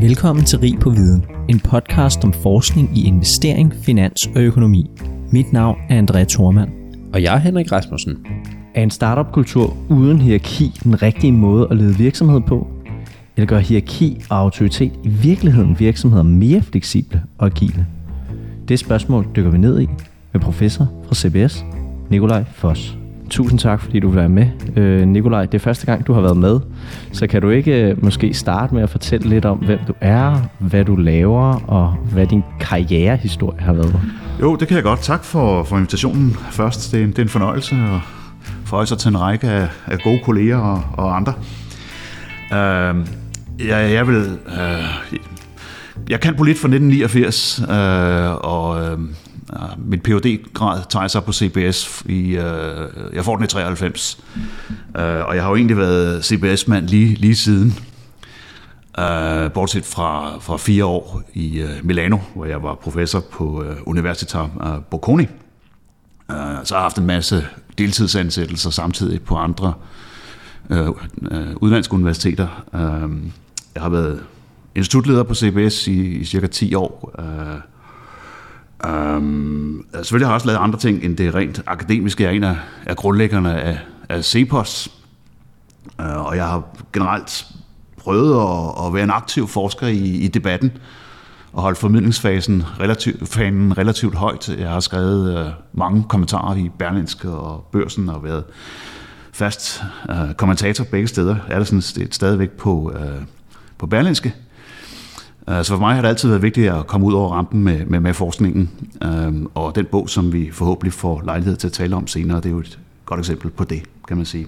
Velkommen til Rig på Viden, en podcast om forskning i investering, finans og økonomi. Mit navn er André Thormand. Og jeg er Henrik Rasmussen. Er en startup-kultur uden hierarki den rigtige måde at lede virksomhed på? Eller gør hierarki og autoritet i virkeligheden virksomheder mere fleksible og agile? Det spørgsmål dykker vi ned i med professor fra CBS, Nikolaj Foss. Tusind tak, fordi du vil være med. Øh, Nikolaj, det er første gang, du har været med. Så kan du ikke øh, måske starte med at fortælle lidt om, hvem du er, hvad du laver, og hvad din karrierehistorie har været? Jo, det kan jeg godt. Tak for, for invitationen først. Det er en, det er en fornøjelse at forholde sig til en række af, af gode kolleger og, og andre. Øh, jeg, jeg vil... Øh, jeg kan på lidt fra 1989, øh, og øhm, uh, mit phd grad tager sig på CBS i, uh, jeg får den i 93. Uh, øh, og jeg har jo egentlig været CBS-mand lige, lige siden. Uh, bortset fra, fra fire år i uh, Milano, hvor jeg var professor på uh, Università uh, Bocconi. Uh, så har jeg haft en masse deltidsansættelser samtidig på andre øh, øh, udenlandske universiteter. Øh, jeg har været institutleder på CBS i, i cirka 10 år. øh, Um, selvfølgelig har jeg også lavet andre ting end det rent akademiske. Jeg er en af, af grundlæggerne af, af CEPOS, uh, øh, og jeg har generelt prøvet at, at være en aktiv forsker i, i debatten og holde formidlingsfasen relativt, fanen relativt højt. Jeg har skrevet uh, mange kommentarer i Berlinske og Børsen og været fast uh, kommentator begge steder. Jeg er der sådan set stadigvæk på, uh, på Berlinske. Øh, så for mig har det altid været vigtigt at komme ud over rampen med, med, med forskningen. Øh, og den bog, som vi forhåbentlig får lejlighed til at tale om senere, det er jo et godt eksempel på det, kan man sige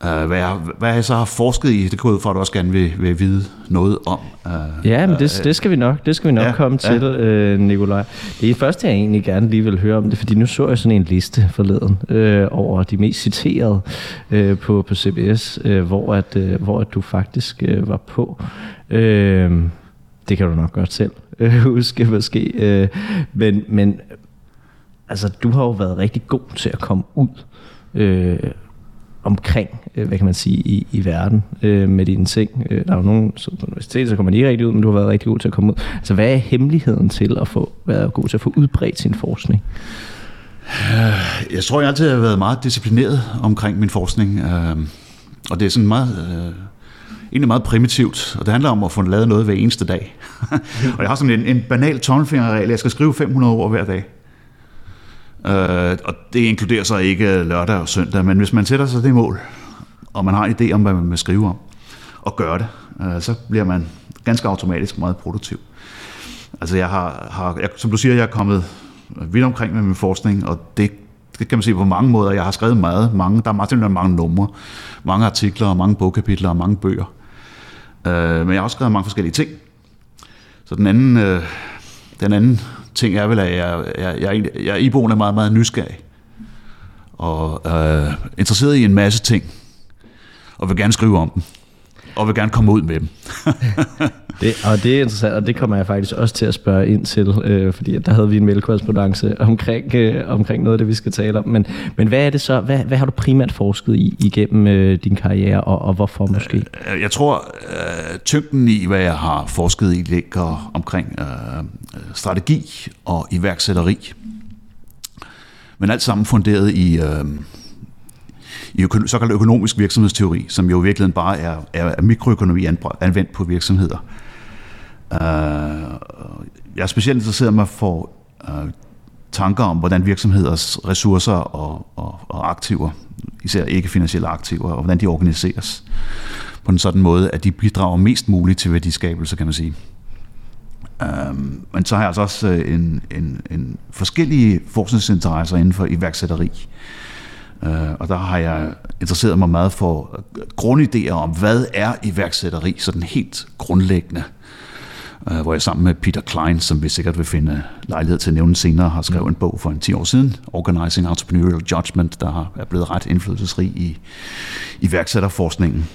hvad, jeg, hvad jeg så har forsket i, det går ud fra, at du også gerne vil, vil vide noget om. ja, men det, det skal vi nok, det skal vi nok ja, komme til, ja. Nikolaj. Det er første, jeg egentlig gerne lige vil høre om det, fordi nu så jeg sådan en liste forleden øh, over de mest citerede øh, på, på CBS, øh, hvor, at, øh, hvor at du faktisk øh, var på. Øh, det kan du nok godt selv øh, huske måske. Øh, men, men altså, du har jo været rigtig god til at komme ud øh, omkring, øh, hvad kan man sige, i, i verden øh, med dine ting. Øh, der er jo nogen, så på universitetet, så kommer man ikke rigtig ud, men du har været rigtig god til at komme ud. Altså, hvad er hemmeligheden til at få, være god til at få udbredt sin forskning? Øh, jeg tror, jeg altid har været meget disciplineret omkring min forskning. Øh, og det er sådan meget øh, egentlig meget primitivt, og det handler om at få lavet noget hver eneste dag. og jeg har sådan en, en banal tommelfingerregel, jeg skal skrive 500 ord hver dag. Øh, og det inkluderer så ikke lørdag og søndag, men hvis man sætter sig det mål, og man har en idé om, hvad man vil skrive om, og gør det, øh, så bliver man ganske automatisk meget produktiv. Altså jeg har, har jeg, som du siger, jeg er kommet vidt omkring med min forskning, og det det kan man sige på mange måder. Jeg har skrevet meget, mange, der er meget, mange numre, mange artikler, og mange bogkapitler og mange bøger. Øh, men jeg har også skrevet mange forskellige ting. Så den anden, øh, den anden ting er vel, at jeg, jeg, jeg, jeg er iboende meget, meget nysgerrig. Og øh, interesseret i en masse ting. Og vil gerne skrive om dem. Og vil gerne komme ud med dem. Det, og det er interessant, og det kommer jeg faktisk også til at spørge ind til, øh, fordi der havde vi en mailkorrespondance omkring, øh, omkring noget af det, vi skal tale om. Men, men hvad er det så, hvad, hvad har du primært forsket i igennem øh, din karriere, og, og hvorfor måske? Øh, jeg tror, øh, tyngden i, hvad jeg har forsket i, ligger omkring øh, strategi og iværksætteri. Men alt sammen funderet i... Øh, i øko- såkaldt økonomisk virksomhedsteori, som jo i virkeligheden bare er, er mikroøkonomi anvendt på virksomheder. Uh, jeg er specielt interesseret mig for uh, tanker om, hvordan virksomheders ressourcer og, og, og aktiver, især ikke-finansielle aktiver, og hvordan de organiseres på en sådan måde, at de bidrager mest muligt til værdiskabelse, kan man sige. Um, men så har jeg altså også øh, en, en, en forskellige forskningsinteresser inden for iværksætteri. Uh, Øh, og der har jeg interesseret mig meget for grundidéer om, hvad er iværksætteri, sådan helt grundlæggende. Øh, hvor jeg sammen med Peter Klein, som vi sikkert vil finde lejlighed til at nævne senere, har skrevet en bog for en 10 år siden, Organizing Entrepreneurial Judgment, der er blevet ret indflydelsesrig i iværksætterforskningen.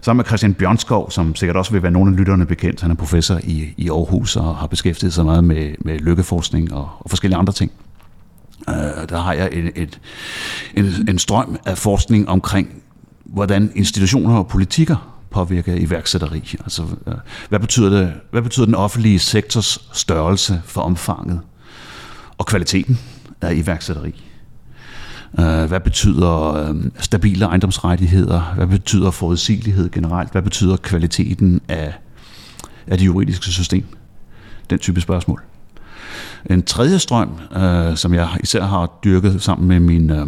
Sammen med Christian Bjørnskov, som sikkert også vil være nogle af lytterne bekendt. Han er professor i, i Aarhus og har beskæftiget sig meget med, med lykkeforskning og, og forskellige andre ting. Øh, der har jeg et, et, en, en strøm af forskning omkring, hvordan institutioner og politikker påvirker iværksætteri? Altså, øh, hvad, betyder det, hvad betyder den offentlige sektors størrelse for omfanget og kvaliteten af iværksætteri? Øh, hvad betyder øh, stabile ejendomsrettigheder? Hvad betyder forudsigelighed generelt? Hvad betyder kvaliteten af, af det juridiske system? Den type spørgsmål. En tredje strøm, øh, som jeg især har dyrket sammen med min øh,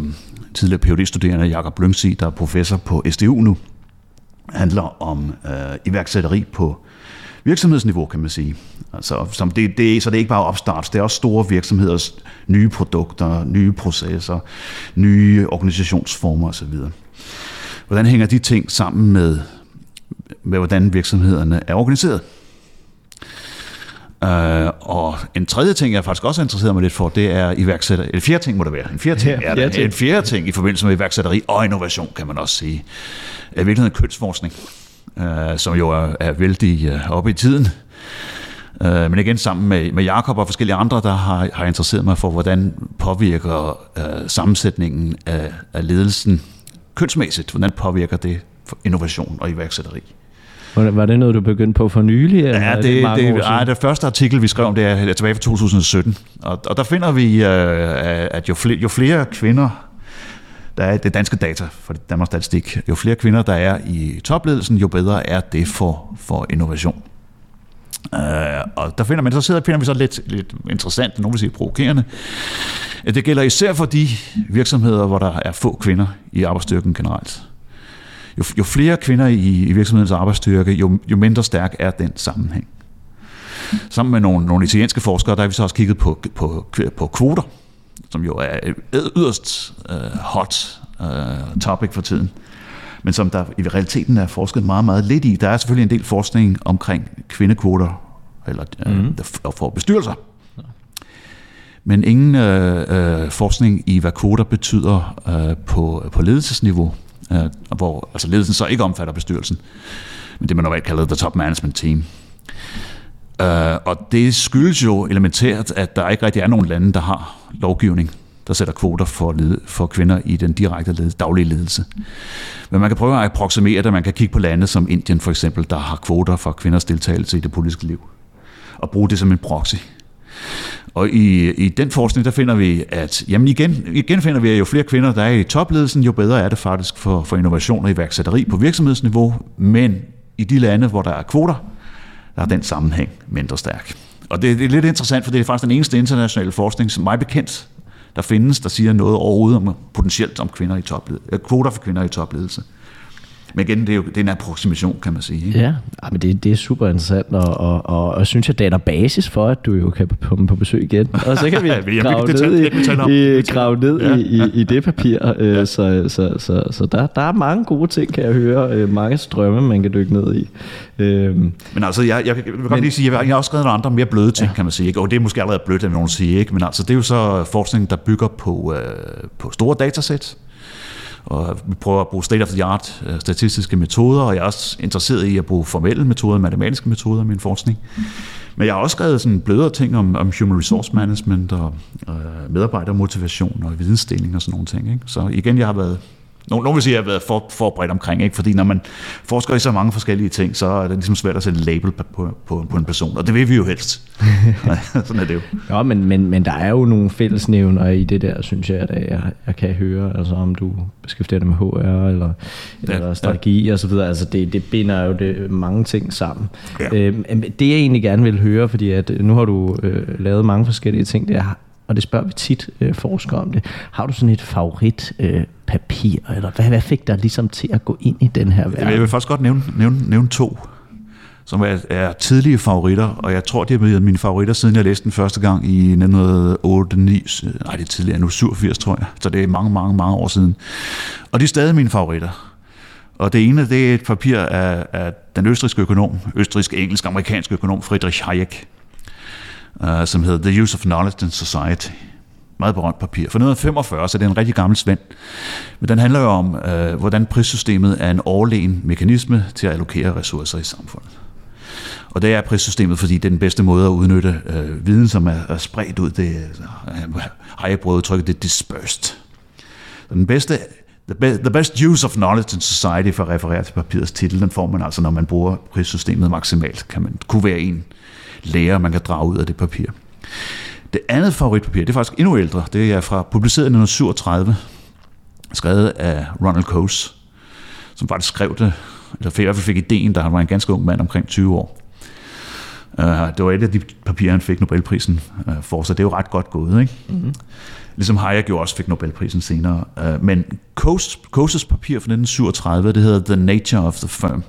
tidligere phd studerende Jakob Lyngsi, der er professor på SDU nu, handler om øh, iværksætteri på virksomhedsniveau, kan man sige. Altså, som det, det, så det er ikke bare opstarts, det er også store virksomheders nye produkter, nye processer, nye organisationsformer osv. Hvordan hænger de ting sammen med, med hvordan virksomhederne er organiseret? Uh, og en tredje ting, jeg faktisk også interesseret mig lidt for, det er iværksætter. En fjerde ting må det være. En fjerde ting, ja, er det. En fjerde ting i forbindelse med iværksætteri og innovation, kan man også sige. Er virkelig kønsforskning, uh, som jo er, er vældig uh, oppe i tiden. Uh, men igen sammen med, med Jakob og forskellige andre, der har, har interesseret mig for, hvordan påvirker uh, sammensætningen af, af ledelsen kønsmæssigt. Hvordan påvirker det innovation og iværksætteri? Var det noget, du begyndte på for nylig? Eller ja, det, det, det, ej, det første artikel, vi skrev om, det er tilbage fra 2017. Og, og der finder vi, øh, at jo flere, jo flere kvinder, der er det danske data for Danmarks Statistik, jo flere kvinder, der er i topledelsen, jo bedre er det for, for innovation. Uh, og der finder man, så sidder, finder vi så lidt, lidt interessant, nogen vil sige provokerende. Det gælder især for de virksomheder, hvor der er få kvinder i arbejdsstyrken generelt jo, jo flere kvinder i, i virksomhedens arbejdsstyrke, jo, jo mindre stærk er den sammenhæng. Sammen med nogle, nogle italienske forskere, der har vi så også kigget på, på, på kvoter, som jo er et yderst uh, hot uh, topic for tiden, men som der i realiteten er forsket meget, meget lidt i. Der er selvfølgelig en del forskning omkring kvindekvoter, eller uh, mm. for bestyrelser, men ingen uh, uh, forskning i, hvad kvoter betyder uh, på, på ledelsesniveau øh, hvor altså ledelsen så ikke omfatter bestyrelsen, men det man normalt kalder the top management team. Øh, og det skyldes jo elementært, at der ikke rigtig er nogen lande, der har lovgivning, der sætter kvoter for, led, for kvinder i den direkte led, daglige ledelse. Men man kan prøve at approximere det, man kan kigge på lande som Indien for eksempel, der har kvoter for kvinders deltagelse i det politiske liv, og bruge det som en proxy. Og i, i den forskning, der finder vi, at jamen igen, igen finder vi, at jo flere kvinder, der er i topledelsen, jo bedre er det faktisk for, for innovation og iværksætteri på virksomhedsniveau. Men i de lande, hvor der er kvoter, der er den sammenhæng mindre stærk. Og det, det er lidt interessant, for det er faktisk den eneste internationale forskning, som mig bekendt, der findes, der siger noget overhovedet om potentielt om kvinder i topledelse, øh, kvoter for kvinder i topledelse. Men igen, det er jo det er en approximation, kan man sige. Ikke? Ja, men det, det er super interessant, og, og, og, og synes jeg, det er basis for, at du jo kan komme på besøg igen. Og så kan vi grave ned, i, i, grave ned ja, i, i, i det papir. Øh, ja. Så, så, så, så der, der er mange gode ting, kan jeg høre. Øh, mange strømme, man kan dykke ned i. Øhm, men altså, jeg, jeg, jeg vil godt men, lige sige, jeg har også skrevet nogle andre mere bløde ting, ja. kan man sige. Ikke? Og det er måske allerede blødt, at nogen siger, ikke? men altså, det er jo så forskning, der bygger på, øh, på store datasæt, og vi prøver at bruge state-of-the-art øh, statistiske metoder, og jeg er også interesseret i at bruge formelle metoder, matematiske metoder i min forskning. Men jeg har også skrevet sådan blødere ting om, om human resource management og øh, medarbejdermotivation og vidensdeling og sådan nogle ting. Ikke? Så igen, jeg har været nogle, nogle vil sige, at jeg har været for, forberedt omkring, ikke? fordi når man forsker i så mange forskellige ting, så er det ligesom svært at sætte label på, på, på en person, og det vil vi jo helst. Sådan er det jo. Ja, men, men, men der er jo nogle fællesnævner i det der, synes jeg, at jeg, jeg kan høre, altså om du beskæftiger dig med HR eller, ja, eller strategi ja. og så videre, altså det, det binder jo det, mange ting sammen. Ja. Øhm, det jeg egentlig gerne vil høre, fordi at nu har du øh, lavet mange forskellige ting, det er, og det spørger vi tit øh, forskere om det. Har du sådan et favorit øh, papir, eller hvad, hvad fik dig ligesom til at gå ind i den her verden? Jeg vil faktisk godt nævne, nævne, nævne to, som er, er tidlige favoritter, og jeg tror, det er blevet mine favoritter, siden jeg læste den første gang i 1908, 9, nej det er tidligere, nu 87 tror jeg, så det er mange, mange, mange år siden. Og de er stadig mine favoritter. Og det ene, det er et papir af, af den østriske økonom, østrisk, engelsk, amerikansk økonom Friedrich Hayek, uh, som hedder The Use of Knowledge in Society. Meget berømt papir. For 1945, så det er en rigtig gammel svend. Men den handler jo om, uh, hvordan prissystemet er en overlegen mekanisme til at allokere ressourcer i samfundet. Og det er prissystemet, fordi det er den bedste måde at udnytte uh, viden, som er, er spredt ud. Det har jeg prøvet at trykke, det er dispersed. Så den bedste the, best, the best use of knowledge in society, for at referere til papirets titel, den får man altså, når man bruger prissystemet maksimalt. Kan man, kunne være en lære, man kan drage ud af det papir. Det andet favoritpapir, det er faktisk endnu ældre. Det er fra publiceret i 1937, skrevet af Ronald Coase, som faktisk skrev det, eller i hvert fald fik ideen, da han var en ganske ung mand omkring 20 år. Uh, det var et af de papirer, han fik Nobelprisen uh, for, så det er jo ret godt gået. Ikke? Mm-hmm. Ligesom Hayek jo også fik Nobelprisen senere. Uh, men Coases papir fra 1937, det hedder The Nature of the Firm.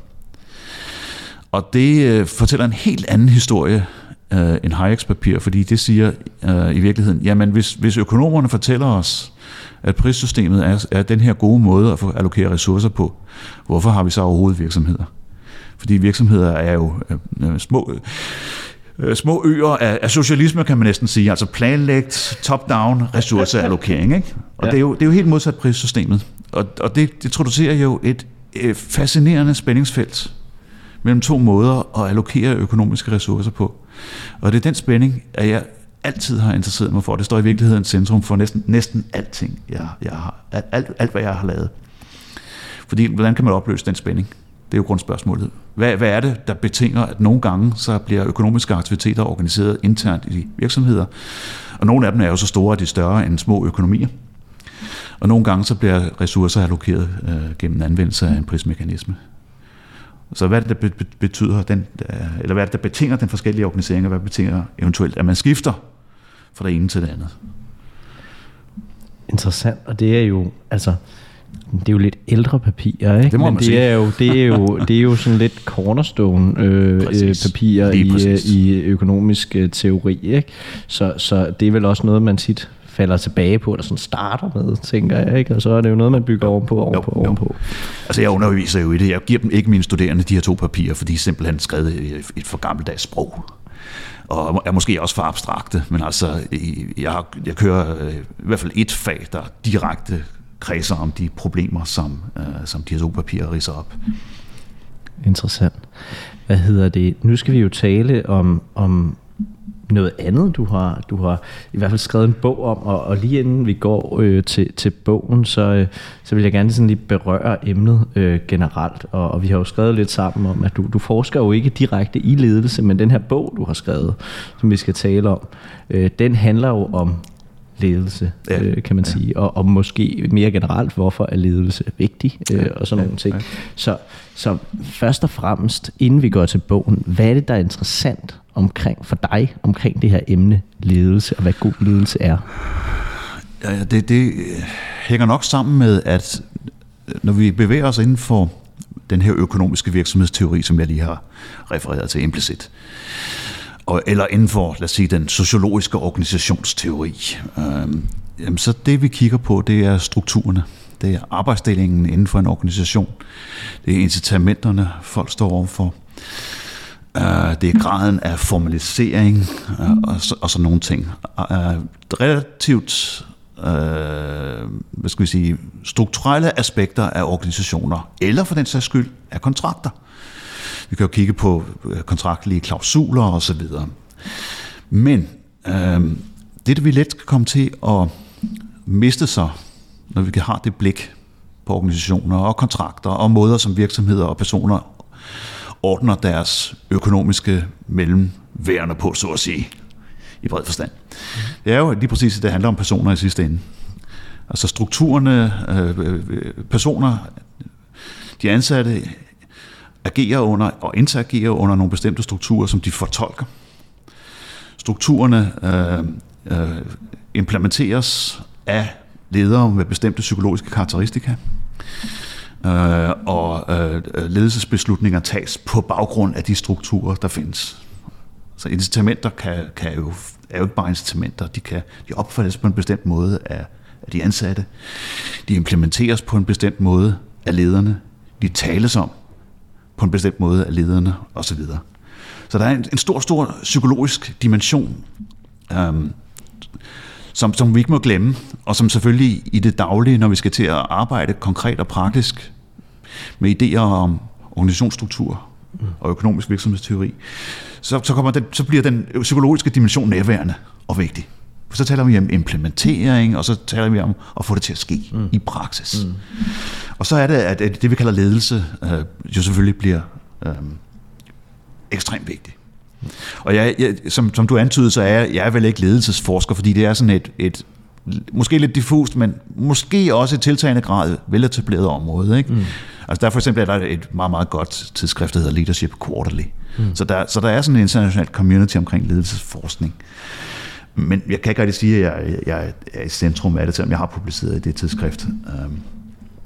Og det uh, fortæller en helt anden historie uh, end Hayeks papir, fordi det siger uh, i virkeligheden, jamen hvis, hvis økonomerne fortæller os, at prissystemet er, er den her gode måde at få allokere ressourcer på, hvorfor har vi så overhovedet virksomheder? Fordi virksomheder er jo øh, små, øh, små øer af, af socialisme, kan man næsten sige. Altså planlægt, top-down ressourceallokering. Ikke? Og ja. det, er jo, det er jo helt modsat prissystemet. Og, og det, det introducerer jo et øh, fascinerende spændingsfelt mellem to måder at allokere økonomiske ressourcer på. Og det er den spænding, at jeg altid har interesseret mig for. Det står i virkeligheden centrum for næsten, næsten alting, jeg, jeg har, alt, alt, hvad jeg har lavet. Fordi, hvordan kan man opløse den spænding? Det er jo grundspørgsmålet. Hvad, hvad er det, der betinger, at nogle gange så bliver økonomiske aktiviteter organiseret internt i virksomheder, og nogle af dem er jo så store, at de er større end små økonomier. Og nogle gange så bliver ressourcer allokeret øh, gennem anvendelse af en prismekanisme. Så hvad er det, der betyder den, øh, eller hvad er det, der betinger den forskellige organisering, og hvad betinger eventuelt, at man skifter fra det ene til det andet? Interessant, og det er jo, altså, det er jo lidt ældre papirer, ikke? Det må Men det sige. er jo det er jo det er jo sådan lidt cornerstone øh, øh, papirer i, øh, i økonomisk øh, teori, ikke? Så så det er vel også noget man tit falder tilbage på, eller sådan starter med, tænker jeg, ikke? Og så er det jo noget, man bygger ovenpå, ovenpå, jo, ovenpå. Altså jeg underviser jo i det. Jeg giver dem ikke mine studerende de her to papirer, fordi de simpelthen skrevet et for gammeldags sprog og er måske også for abstrakte, men altså, jeg, jeg kører i hvert fald et fag, der direkte kredser om de problemer, som, øh, som de her to papirer riser op. Interessant. Hvad hedder det? Nu skal vi jo tale om, om noget andet, du har, du har i hvert fald skrevet en bog om, og, og lige inden vi går øh, til, til bogen, så, øh, så vil jeg gerne sådan lige berøre emnet øh, generelt, og, og vi har jo skrevet lidt sammen om, at du, du forsker jo ikke direkte i ledelse, men den her bog, du har skrevet, som vi skal tale om, øh, den handler jo om ledelse, ja. øh, kan man ja. sige, og, og måske mere generelt, hvorfor er ledelse vigtig, øh, ja. og sådan ja. nogle ting. Ja. Så, så først og fremmest, inden vi går til bogen, hvad er det, der er interessant omkring for dig, omkring det her emne ledelse, og hvad god ledelse er? Ja, det, det øh, hænger nok sammen med, at øh, når vi bevæger os inden for den her økonomiske virksomhedsteori, som jeg lige har refereret til implicit, og, eller inden for, lad os sige, den sociologiske organisationsteori. Øh, jamen, så det vi kigger på, det er strukturerne. Det er arbejdsdelingen inden for en organisation. Det er incitamenterne, folk står overfor. Øh, det er graden af formalisering uh, og, så, og sådan nogle ting. Uh, relativt øh, hvad skal vi sige, strukturelle aspekter af organisationer, eller for den sags skyld af kontrakter. Vi kan jo kigge på øh, kontraktlige klausuler og så videre. Men uh, det, vi let kan komme til at miste sig, når vi har det blik på organisationer og kontrakter og måder, som virksomheder og personer ordner deres økonomiske mellemværende på, så at sige, i bred forstand. Det er jo lige præcis, at det handler om personer i sidste ende. Altså strukturerne, øh, personer, de ansatte agerer under og interagerer under nogle bestemte strukturer, som de fortolker. Strukturerne øh, øh, implementeres af ledere med bestemte psykologiske karakteristika, øh, og øh, ledelsesbeslutninger tages på baggrund af de strukturer, der findes. Så incitamenter kan, kan jo, er jo ikke bare incitamenter, de, kan, de opfattes på en bestemt måde af, af de ansatte, de implementeres på en bestemt måde af lederne, de tales om på en bestemt måde af lederne osv. Så, så der er en, en stor, stor psykologisk dimension, øhm, som, som vi ikke må glemme, og som selvfølgelig i det daglige, når vi skal til at arbejde konkret og praktisk med idéer om organisationsstruktur og økonomisk virksomhedsteori, så, så, kommer den, så bliver den psykologiske dimension nærværende og vigtig Så taler vi om implementering, og så taler vi om at få det til at ske mm. i praksis. Mm. Og så er det, at det vi kalder ledelse, øh, jo selvfølgelig bliver øh, ekstremt vigtigt. Og jeg, jeg, som, som du antydede, så er jeg, jeg er vel ikke ledelsesforsker, fordi det er sådan et, et måske lidt diffust, men måske også i tiltagende grad veletableret område. Ikke? Mm. Altså der for eksempel er der et meget, meget godt tidsskrift, der hedder Leadership Quarterly. Mm. Så, der, så der er sådan en international community omkring ledelsesforskning. Men jeg kan ikke rigtig sige, at jeg, jeg er i centrum af det, selvom jeg har publiceret i det tidsskrift. Um,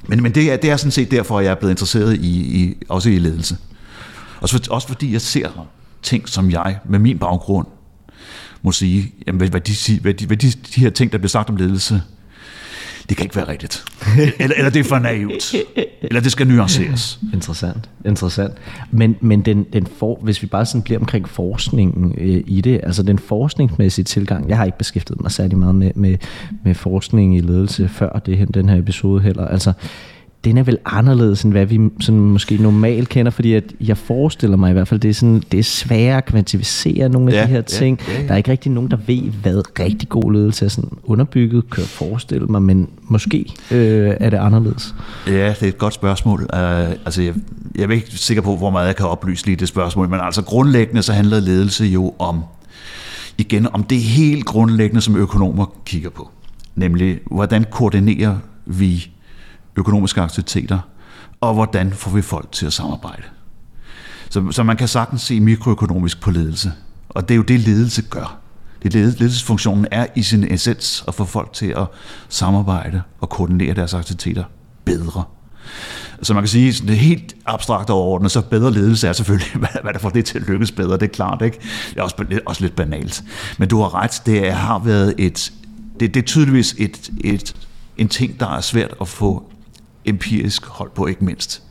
men, men det, er, det er sådan set derfor, at jeg er blevet interesseret i, i også i ledelse. Også, for, også fordi jeg ser ting, som jeg med min baggrund må sige, jamen, hvad, hvad, de, hvad, de, hvad de, de her ting, der bliver sagt om ledelse, det kan ikke være rigtigt. eller, eller det er for naivt. Eller det skal nuanceres. Interessant. Interessant. Men, men den, den for, hvis vi bare sådan bliver omkring forskningen øh, i det, altså den forskningsmæssige tilgang, jeg har ikke beskæftiget mig særlig meget med, med, med forskning i ledelse før det, den her episode heller. Altså, den er vel anderledes, end hvad vi sådan måske normalt kender, fordi at jeg forestiller mig i hvert fald, det er, sådan, det er svært at kvantificere nogle af ja, de her ting. Ja, ja, ja. Der er ikke rigtig nogen, der ved, hvad rigtig god ledelse er sådan underbygget, kan jeg forestille mig, men måske øh, er det anderledes. Ja, det er et godt spørgsmål. Uh, altså, jeg, jeg er ikke sikker på, hvor meget jeg kan oplyse lige det spørgsmål, men altså grundlæggende så handler ledelse jo om, igen, om det helt grundlæggende, som økonomer kigger på. Nemlig, hvordan koordinerer vi økonomiske aktiviteter, og hvordan får vi folk til at samarbejde. Så, så man kan sagtens se mikroøkonomisk på ledelse, og det er jo det, ledelse gør. Det ledelsesfunktionen er i sin essens at få folk til at samarbejde og koordinere deres aktiviteter bedre. Så man kan sige, at det helt abstrakt overordnet, så bedre ledelse er selvfølgelig, hvad der får det til at lykkes bedre, det er klart, ikke? Det er også, også lidt banalt. Men du har ret, det har været et, det, det er tydeligvis et, et, en ting, der er svært at få empirisk hold på, ikke mindst.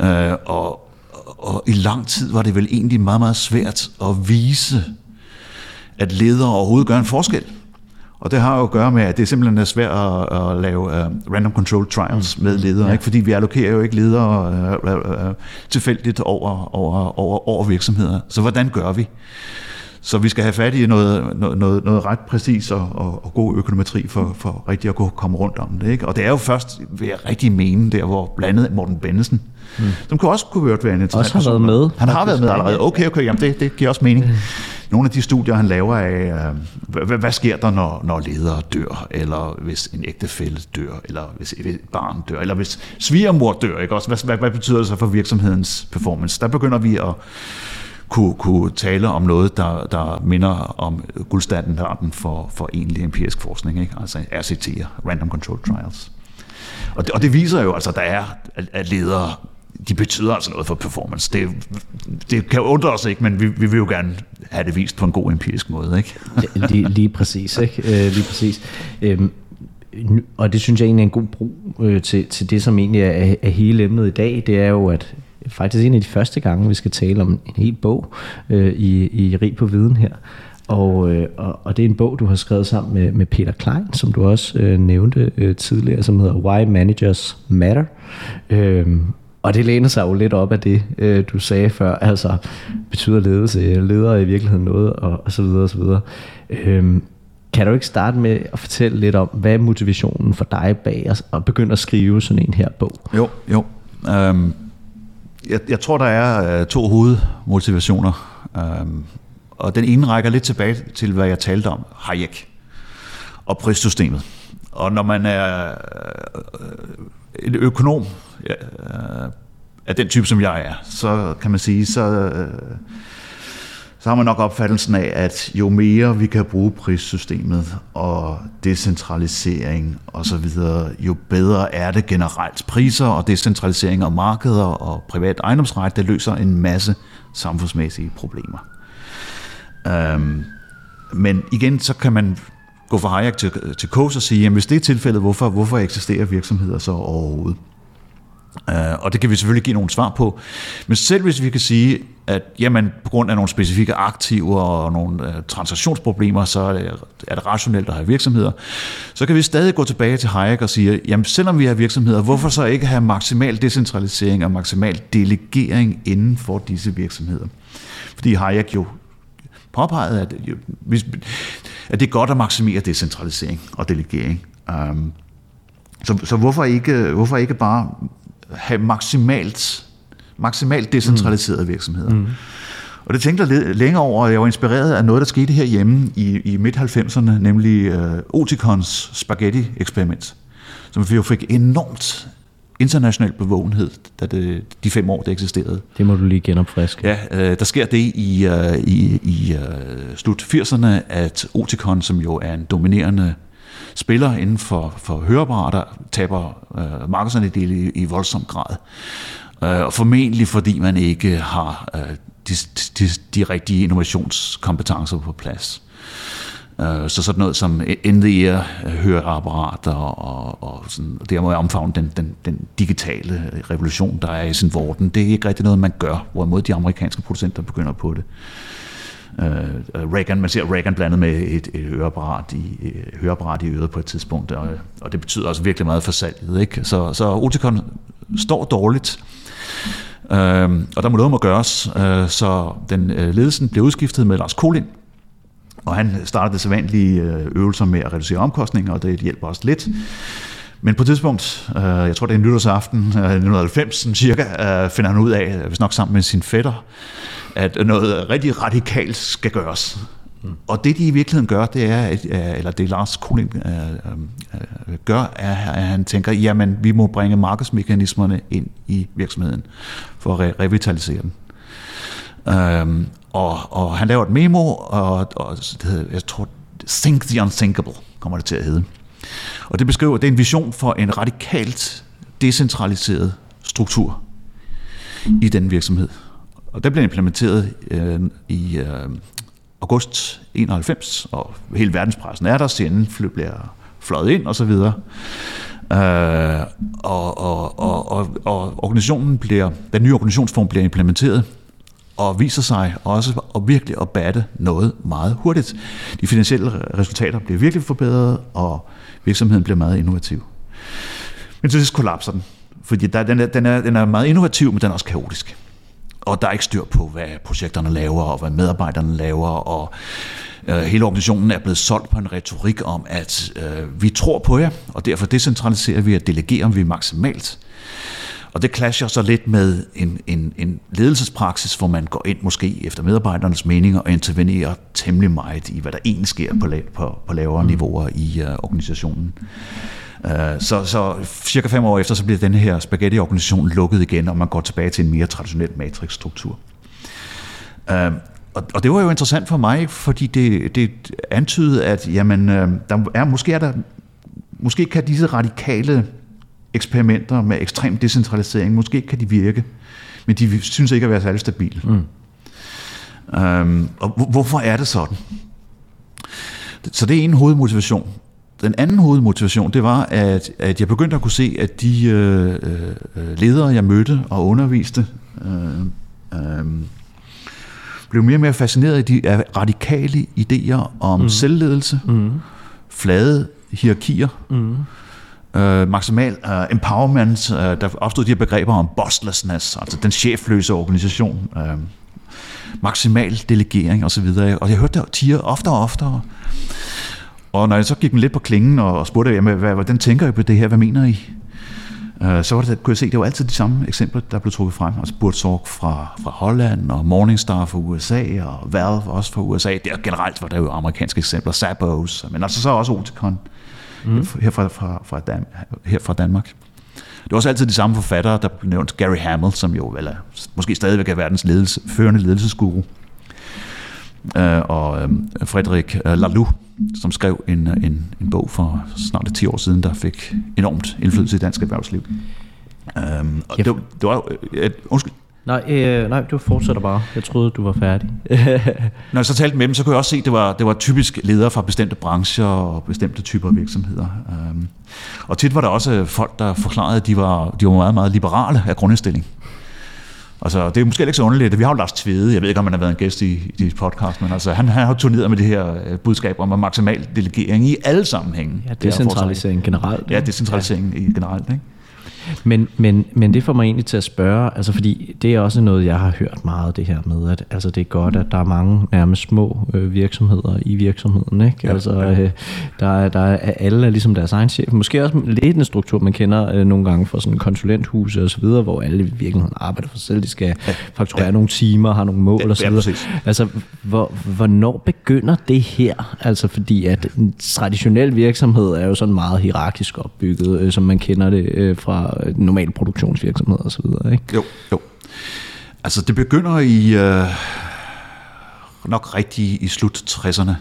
Øh, og, og i lang tid var det vel egentlig meget, meget svært at vise, at ledere overhovedet gør en forskel. Og det har jo at gøre med, at det simpelthen er svært at, at lave uh, random control trials mm. med ledere, ja. ikke? fordi vi allokerer jo ikke ledere uh, uh, tilfældigt over, over, over, over virksomheder. Så hvordan gør vi? Så vi skal have fat i noget, noget, noget ret præcis og, og, og god økonometri for, for rigtig at kunne komme rundt om det. Ikke? Og det er jo først, vil jeg rigtig mene, der hvor blandet Morten Bennesen, mm. som kunne også kunne være en Også har været med. Han har været med allerede. Okay, okay, jamen det, det giver også mening. Mm. Nogle af de studier, han laver af, øh, hvad, hvad sker der, når, når ledere dør, eller hvis en ægtefælle dør, eller hvis et barn dør, eller hvis svigermor dør, ikke? Også, hvad, hvad, hvad betyder det så for virksomhedens performance? Der begynder vi at kunne, kunne tale om noget, der, der minder om guldstandarden for, for egentlig empirisk forskning, ikke? altså RCT'er, Random Control Trials. Og det, og det viser jo, altså, der er, at ledere de betyder altså noget for performance. Det, det kan undre os ikke, men vi, vi vil jo gerne have det vist på en god empirisk måde. Ikke? lige, lige præcis. Ikke? Øh, lige præcis. Øhm, og det synes jeg egentlig er en god brug øh, til, til det, som egentlig er, er hele emnet i dag. Det er jo, at faktisk en af de første gange, vi skal tale om en hel bog øh, i, i Rig på Viden her. Og, øh, og, og det er en bog, du har skrevet sammen med, med Peter Klein, som du også øh, nævnte øh, tidligere, som hedder Why Managers Matter. Øh, og det læner sig jo lidt op af det, øh, du sagde før, altså betyder ledelse, øh, leder i virkeligheden noget, og, og så videre, og så videre. Øh, kan du ikke starte med at fortælle lidt om, hvad er motivationen for dig bag at, at begynde at skrive sådan en her bog? Jo, jo. Um jeg, jeg tror, der er øh, to hovedmotivationer. Um, og den ene rækker lidt tilbage til, hvad jeg talte om, Hayek og prissystemet. Og når man er øh, en økonom ja, øh, af den type, som jeg er, så kan man sige, så, øh, så har man nok opfattelsen af, at jo mere vi kan bruge prissystemet og decentralisering osv., jo bedre er det generelt. Priser og decentralisering af markeder og privat ejendomsret, det løser en masse samfundsmæssige problemer. Øhm, men igen, så kan man gå fra Hayek til, til Coase og sige, jamen hvis det er tilfældet, hvorfor, hvorfor eksisterer virksomheder så overhovedet? Uh, og det kan vi selvfølgelig give nogle svar på. Men selv hvis vi kan sige, at jamen, på grund af nogle specifikke aktiver og nogle uh, transaktionsproblemer, så er det, er det rationelt at have virksomheder, så kan vi stadig gå tilbage til Hayek og sige, jamen selvom vi har virksomheder, hvorfor så ikke have maksimal decentralisering og maksimal delegering inden for disse virksomheder? Fordi Hayek jo påpegede, at hvis, at det er godt at maksimere decentralisering og delegering. Um, så, så hvorfor, ikke, hvorfor ikke bare have maksimalt, maksimalt decentraliserede mm. virksomheder? Mm. Og det tænkte jeg længere over, og jeg var inspireret af noget, der skete herhjemme i, i midt-90'erne, nemlig uh, Oticons spaghetti-eksperiment, som vi jo fik enormt international bevågenhed, da det, de fem år, det eksisterede. Det må du lige genopfriske. Ja, øh, der sker det i, øh, i, i øh, slut 80'erne, at Oticon, som jo er en dominerende spiller inden for, for høreapparater, taber øh, markedsandel i, i voldsom grad. Øh, og formentlig fordi man ikke har øh, de, de, de rigtige innovationskompetencer på plads. Øh, så sådan noget som in-the-ear høreapparater og, og, sådan, og dermed omfavne den, den, den digitale revolution, der er i sin vorden. Det er ikke rigtig noget, man gør, hvorimod de amerikanske producenter begynder på det. Øh, øh, Reagan, man ser Reagan blandet med et, et høreapparat, i, et høreapparat i øret på et tidspunkt, og, og det betyder også virkelig meget for salget. Ikke? Så, så Oticon står dårligt, øh, og der må noget må gøres, øh, så den øh, ledelsen blev udskiftet med Lars Kolin, og han startede det sædvanlige øh, øvelser med at reducere omkostninger, og det hjælper også lidt. Men på et tidspunkt, øh, jeg tror det er nytårsaften øh, 1990 cirka, øh, finder han ud af, hvis nok sammen med sin fætter, at noget rigtig radikalt skal gøres. Mm. Og det de i virkeligheden gør, det er, eller det Lars Kuling øh, øh, gør, er, at han tænker, jamen vi må bringe markedsmekanismerne ind i virksomheden for at re- revitalisere den. Øhm, og, og han laver et memo, og, og det hedder, jeg tror, Think the Unthinkable kommer det til at hedde. Og det beskriver, det er en vision for en radikalt decentraliseret struktur i den virksomhed. Og den blev implementeret øh, i øh, august 91, og hele verdenspressen er der, CNN bliver fløjet ind og så videre. Øh, og, og, og, og, og organisationen bliver, den nye organisationsform bliver implementeret og viser sig også at virkelig at batte noget meget hurtigt. De finansielle resultater bliver virkelig forbedret, og virksomheden bliver meget innovativ. Men til sidst kollapser den, fordi der, den, er, den, er, den er meget innovativ, men den er også kaotisk. Og der er ikke styr på, hvad projekterne laver, og hvad medarbejderne laver, og øh, hele organisationen er blevet solgt på en retorik om, at øh, vi tror på jer, og derfor decentraliserer vi og delegerer vi maksimalt. Og det clasher så lidt med en, en, en ledelsespraksis, hvor man går ind måske efter medarbejdernes meninger og intervenerer temmelig meget i, hvad der egentlig sker på, på, på lavere mm. niveauer i uh, organisationen. Uh, så, så cirka fem år efter, så bliver den her spaghetti-organisation lukket igen, og man går tilbage til en mere traditionel matrixstruktur. Uh, og, og det var jo interessant for mig, fordi det, det antydede, at jamen, der er, måske er der måske kan disse radikale eksperimenter med ekstrem decentralisering, måske kan de virke, men de synes ikke at være særlig stabile. Mm. Øhm, og hvorfor er det sådan? Så det er en hovedmotivation. Den anden hovedmotivation, det var, at, at jeg begyndte at kunne se, at de øh, øh, ledere, jeg mødte og underviste, øh, øh, blev mere og mere fascineret af de af radikale idéer om mm. selvledelse, mm. flade hierarkier, mm øh, maksimal øh, empowerment. Øh, der opstod de her begreber om bosslessness, altså den chefløse organisation. Øh, maksimal delegering osv. Og jeg hørte det tiger oftere og oftere. Og når jeg så gik dem lidt på klingen og spurgte, jamen, hvad, hvordan tænker I på det her? Hvad mener I? Øh, så var det, kunne jeg se, at det var altid de samme eksempler, der blev trukket frem. Altså Burzorg fra, fra Holland, og Morningstar fra USA, og Valve også fra USA. Der generelt var der jo amerikanske eksempler, Sabos, men altså så også Oticon mm. her, fra, fra, fra Dan, her fra Danmark. Det var også altid de samme forfattere, der blev nævnt. Gary Hamel, som jo vel er, måske stadigvæk er verdens ledelse, førende ledelsesguru. Uh, og um, Frederik uh, Laloux, som skrev en, en, en bog for snart 10 år siden, der fik enormt indflydelse i dansk erhvervsliv. Um, og det, det var, uh, undskyld, Nej, øh, nej, du fortsætter bare. Jeg troede, du var færdig. Når jeg så talte med dem, så kunne jeg også se, at det var, det var typisk ledere fra bestemte brancher og bestemte typer virksomheder. Um, og tit var der også folk, der forklarede, at de var, de var meget, meget liberale af grundindstilling. Altså, det er måske ikke så underligt. Vi har jo Lars Tvede, jeg ved ikke, om han har været en gæst i, i dit podcast, men altså, han, han har turneret med det her øh, budskab om maksimal delegering i alle sammenhænge. Ja, decentralisering generelt. Ja, decentralisering ja. generelt. Ikke? Men, men, men det får mig egentlig til at spørge, altså fordi det er også noget, jeg har hørt meget det her med, at altså det er godt, at der er mange nærmest små øh, virksomheder i virksomheden. Ikke? Ja, altså, ja. Øh, der, er, der er alle er ligesom deres egen chef. Måske også lidt en struktur, man kender øh, nogle gange fra sådan konsulenthuse og så videre, hvor alle i virkeligheden arbejder for sig selv. De skal ja. fakturere ja. nogle timer, har nogle mål ja, og så videre. Ja, altså, hvor, hvornår begynder det her? Altså fordi at en traditionel virksomhed er jo sådan meget hierarkisk opbygget, øh, som man kender det øh, fra normale produktionsvirksomheder og så videre. Ikke? Jo, jo. Altså det begynder i øh, nok rigtig i slut 60'erne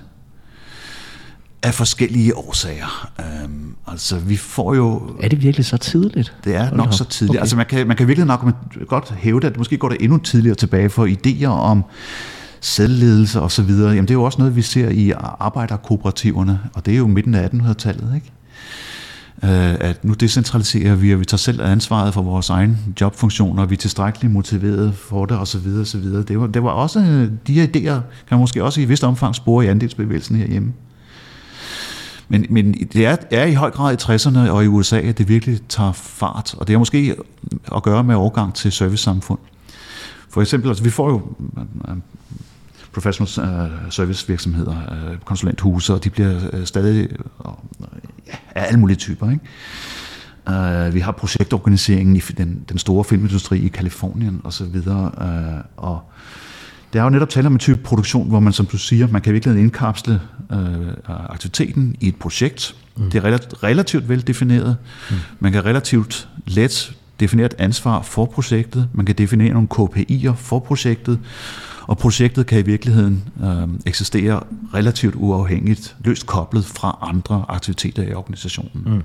af forskellige årsager. Øhm, altså, vi får jo... Er det virkelig så tidligt? Det er nok så tidligt. Okay. Altså, man kan, man kan virkelig nok godt hæve det, at måske går det endnu tidligere tilbage for idéer om selvledelse og så videre. Jamen, det er jo også noget, vi ser i arbejderkooperativerne, og det er jo midten af 1800-tallet, ikke? Øh, at nu decentraliserer vi, og vi tager selv ansvaret for vores egen jobfunktioner, og vi er tilstrækkeligt motiveret for det, osv. osv. Det, var, det var også, øh, de her idéer kan man måske også i vist omfang spore i andelsbevægelsen herhjemme. Men, men det er, er i høj grad i 60'erne og i USA, at det virkelig tager fart, og det har måske at gøre med overgang til servicesamfund. For eksempel, altså vi får jo professional uh, service virksomheder, uh, konsulenthuse, og de bliver uh, stadig uh, ja, af alle mulige typer. Ikke? Uh, vi har projektorganiseringen i den, den store filmindustri i Kalifornien osv., uh, og det er jo netop tale om en type produktion, hvor man, som du siger, man kan virkelig indkapsle øh, aktiviteten i et projekt. Mm. Det er relativt vel defineret. Mm. Man kan relativt let definere et ansvar for projektet. Man kan definere nogle KPI'er for projektet. Og projektet kan i virkeligheden øh, eksistere relativt uafhængigt, løst koblet fra andre aktiviteter i organisationen. Mm.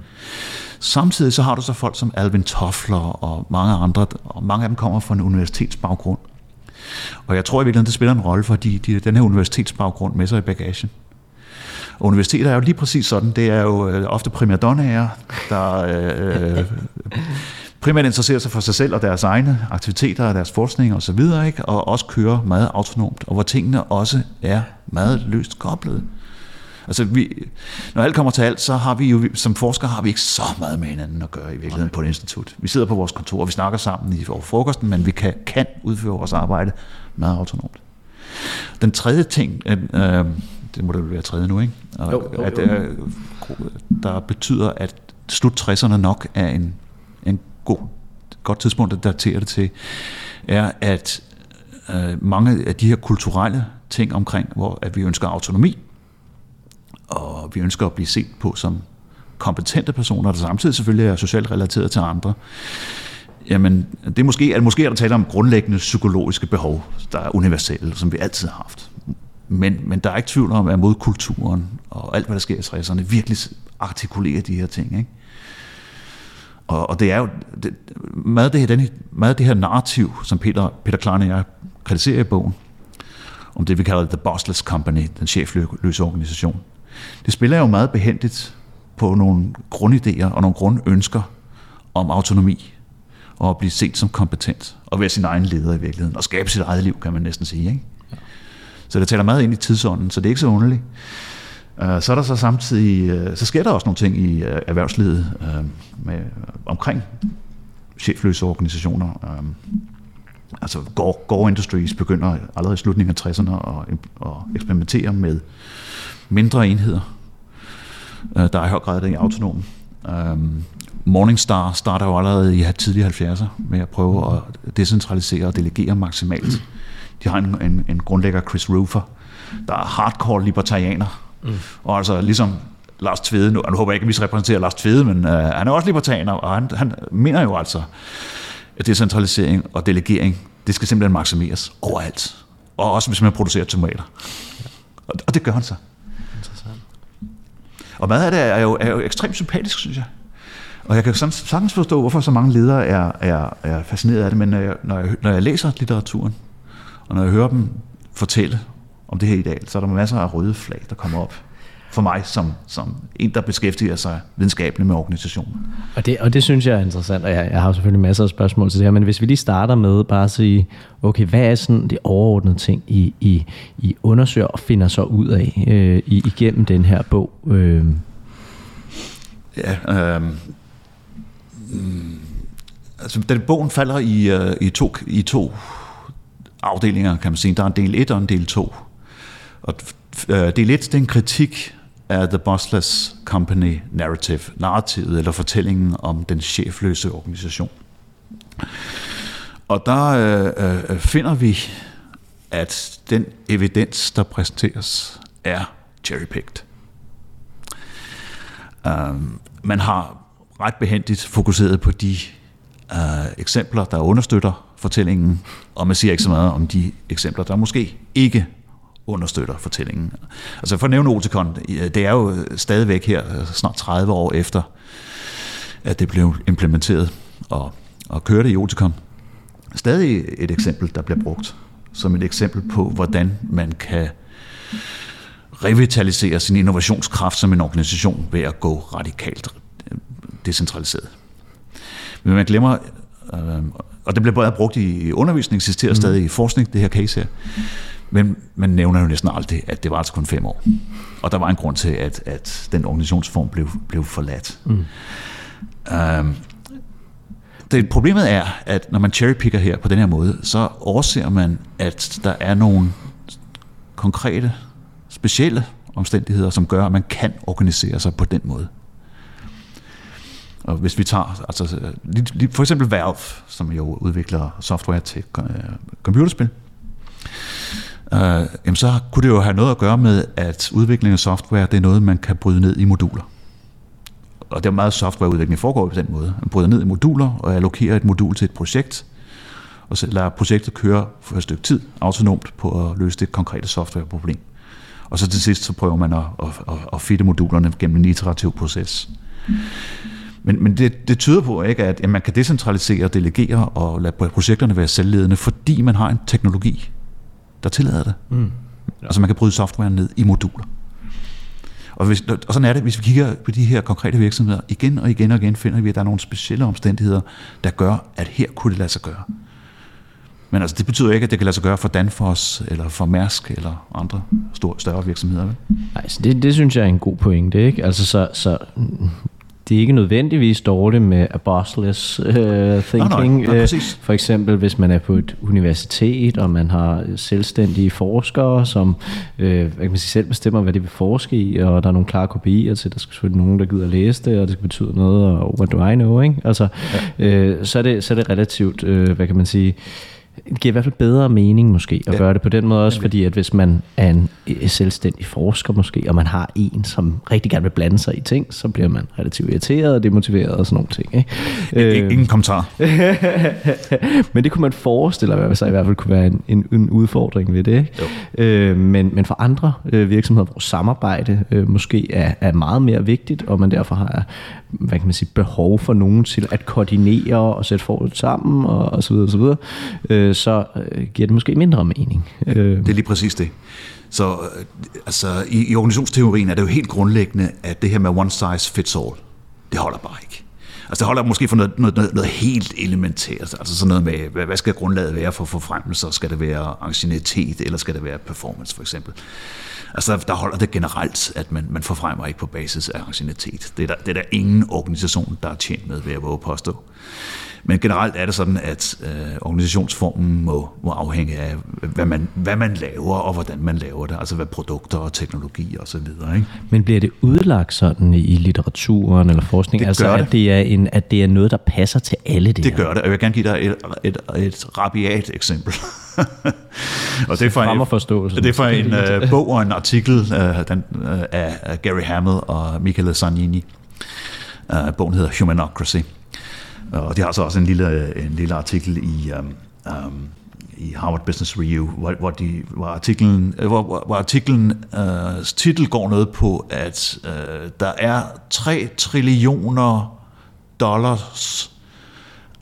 Samtidig så har du så folk som Alvin Toffler og mange andre, og mange af dem kommer fra en universitetsbaggrund. Og jeg tror i virkeligheden, det spiller en rolle, fordi de, den her universitetsbaggrund med sig i bagagen. Og universiteter er jo lige præcis sådan. Det er jo øh, ofte primadonnaer, der øh, primært interesserer sig for sig selv og deres egne aktiviteter og deres forskning osv., og, ikke? og også kører meget autonomt, og hvor tingene også er meget løst koblet. Altså, vi, når alt kommer til alt, så har vi jo, som forskere har vi ikke så meget med hinanden at gøre i virkeligheden på et institut. Vi sidder på vores kontor, og vi snakker sammen i frokosten, men vi kan, kan udføre vores arbejde meget autonomt. Den tredje ting, øh, det må det være tredje nu, ikke? Og, jo, jo, jo. At, øh, der betyder, at slut 60'erne nok er en, en god, godt tidspunkt at datere det til, er, at øh, mange af de her kulturelle ting omkring, hvor at vi ønsker autonomi, og vi ønsker at blive set på som kompetente personer, der samtidig selvfølgelig er socialt relateret til andre, jamen, det er måske, at måske er der tale om grundlæggende psykologiske behov, der er universelle, som vi altid har haft. Men, men der er ikke tvivl om, at modkulturen og alt, hvad der sker i 60'erne, virkelig artikulerer de her ting. Ikke? Og, og det er jo det, meget, det her, den, meget det her narrativ, som Peter, Peter Klein og jeg kritiserer i bogen, om det, vi kalder The Bossless Company, den chefløse organisation. Det spiller jo meget behendigt på nogle grundidéer og nogle grundønsker om autonomi og at blive set som kompetent og være sin egen leder i virkeligheden og skabe sit eget liv, kan man næsten sige. Ikke? Så det taler meget ind i tidsånden, så det er ikke så underligt. Øh, så er der så samtidig, øh, så sker der også nogle ting i øh, erhvervslivet med, omkring chefløse organisationer. Altså Gore, Gore Industries begynder allerede i slutningen af 60'erne at, at eksperimentere med mindre enheder, der er i høj grad er autonome. Morningstar starter jo allerede i tidlige 70'er med at prøve at decentralisere og delegere maksimalt. De har en, en, en grundlægger, Chris Roofer, der er hardcore libertarianer. Mm. Og altså ligesom Lars Tvede, nu, nu håber jeg ikke, at vi repræsenterer Lars Tvede, men uh, han er også libertarianer, og han, han mener jo altså, at decentralisering og delegering, det skal simpelthen maksimeres overalt. Og også hvis man producerer tomater. Og, og det gør han så. Interessant. Og meget af det er jo, er jo ekstremt sympatisk, synes jeg. Og jeg kan sagtens forstå, hvorfor så mange ledere er, er, er fascineret af det, men når jeg, når, jeg, når jeg læser litteraturen, og når jeg hører dem fortælle om det her ideal, så er der masser af røde flag, der kommer op for mig som, som en, der beskæftiger sig videnskabeligt med organisationen. Og det, og det synes jeg er interessant, og jeg, jeg har selvfølgelig masser af spørgsmål til det her, men hvis vi lige starter med bare at sige, okay, hvad er sådan de overordnede ting, I, I, I undersøger og finder så ud af øh, igennem den her bog? Øh. Ja, øh, altså, den bogen falder i, uh, i, to, i to afdelinger, kan man sige. Der er en del 1 og en del 2. Og øh, det er en kritik af The Bossless Company Narrative, narrativet eller fortællingen om den chefløse organisation. Og der øh, øh, finder vi, at den evidens, der præsenteres, er cherry-picked. Uh, man har ret behendigt fokuseret på de uh, eksempler, der understøtter fortællingen, og man siger ikke så meget om de eksempler, der måske ikke understøtter fortællingen. Altså for at nævne Oticon, det er jo stadigvæk her, snart 30 år efter, at det blev implementeret og, og kørte i Oticon. Stadig et eksempel, der bliver brugt som et eksempel på, hvordan man kan revitalisere sin innovationskraft som en organisation ved at gå radikalt decentraliseret. Men man glemmer, øh, og det bliver både brugt i undervisning, eksisterer mm. stadig i forskning, det her case her, men man nævner jo næsten aldrig, at det var altså kun fem år. Og der var en grund til, at, at den organisationsform blev, blev forladt. Mm. Um, det, problemet er, at når man cherrypicker her på den her måde, så overser man, at der er nogle konkrete, specielle omstændigheder, som gør, at man kan organisere sig på den måde. Og hvis vi tager, altså, for eksempel Valve, som jo udvikler software til øh, computerspil, øh, jamen så kunne det jo have noget at gøre med, at udvikling af software, det er noget, man kan bryde ned i moduler. Og det er meget softwareudvikling foregår på den måde. Man bryder ned i moduler og allokerer et modul til et projekt, og så lader projektet køre for et stykke tid autonomt på at løse det konkrete softwareproblem. Og så til sidst så prøver man at, at, at, at fitte modulerne gennem en iterativ proces. Men, men det, det tyder på, ikke, at, at man kan decentralisere, delegere og lade projekterne være selvledende, fordi man har en teknologi, der tillader det. Mm. Ja. Altså man kan bryde software ned i moduler. Og, hvis, og sådan er det, hvis vi kigger på de her konkrete virksomheder, igen og igen og igen finder vi, at der er nogle specielle omstændigheder, der gør, at her kunne det lade sig gøre. Men altså, det betyder ikke, at det kan lade sig gøre for Danfoss, eller for Mærsk, eller andre store, større virksomheder. Vel? Nej, så det, det synes jeg er en god pointe. Ikke? Altså, så, så det er ikke nødvendigvis dårligt med a bossless uh, thinking. Nej, nej, nej, For eksempel, hvis man er på et universitet, og man har selvstændige forskere, som uh, hvad kan man sige, selv bestemmer, hvad de vil forske i, og der er nogle klare kopier til, der skal selvfølgelig nogen, der gider læse det, og det skal betyde noget, og what do I know, ikke? Altså, ja. uh, så, er det, så er det relativt, uh, hvad kan man sige, det giver i hvert fald bedre mening måske at ja. gøre det på den måde også, fordi at hvis man er en selvstændig forsker måske, og man har en, som rigtig gerne vil blande sig i ting, så bliver man relativt irriteret og demotiveret og sådan nogle ting. Ikke? Ingen øh, kommentar. men det kunne man forestille sig i hvert fald kunne være en, en, en udfordring ved det. Ikke? Øh, men, men for andre øh, virksomheder, hvor samarbejde øh, måske er, er meget mere vigtigt, og man derfor har hvad kan man sige, behov for nogen til at koordinere og sætte forhold sammen og, og så videre, og så videre, øh, så øh, giver det måske mindre mening. Øh. Det er lige præcis det. Så øh, altså, i, i organisationsteorien er det jo helt grundlæggende, at det her med one size fits all, det holder bare ikke. Altså det holder måske for noget, noget, noget, noget helt elementært, altså sådan noget med, hvad, hvad skal grundlaget være for forfremmelser? Skal det være angstinitet, eller skal det være performance for eksempel? Altså, der holder det generelt, at man, man forfremmer ikke på basis af angstinitet. Det er, der, det er der ingen organisation, der er tjent med, ved at våge påstå. Men generelt er det sådan, at øh, organisationsformen må, må afhænge af, hvad man, hvad man laver og hvordan man laver det. Altså hvad produkter og teknologi og så videre. Ikke? Men bliver det udlagt sådan i litteraturen eller forskning? Det altså, det. At, det er en, at det er noget, der passer til alle det Det her? gør det, og jeg vil gerne give dig et, et, et rabiat eksempel. og det er fra en, det er fra en uh, bog og en artikel uh, den, uh, af, Gary Hamel og Michele Zagnini. Uh, bogen hedder Humanocracy. Og de har så også en lille, øh, en lille artikel i, um, um, i Harvard Business Review, hvor, hvor, de, hvor artiklen, øh, hvor, hvor artiklen uh, titel går noget på, at uh, der er 3 trillioner dollars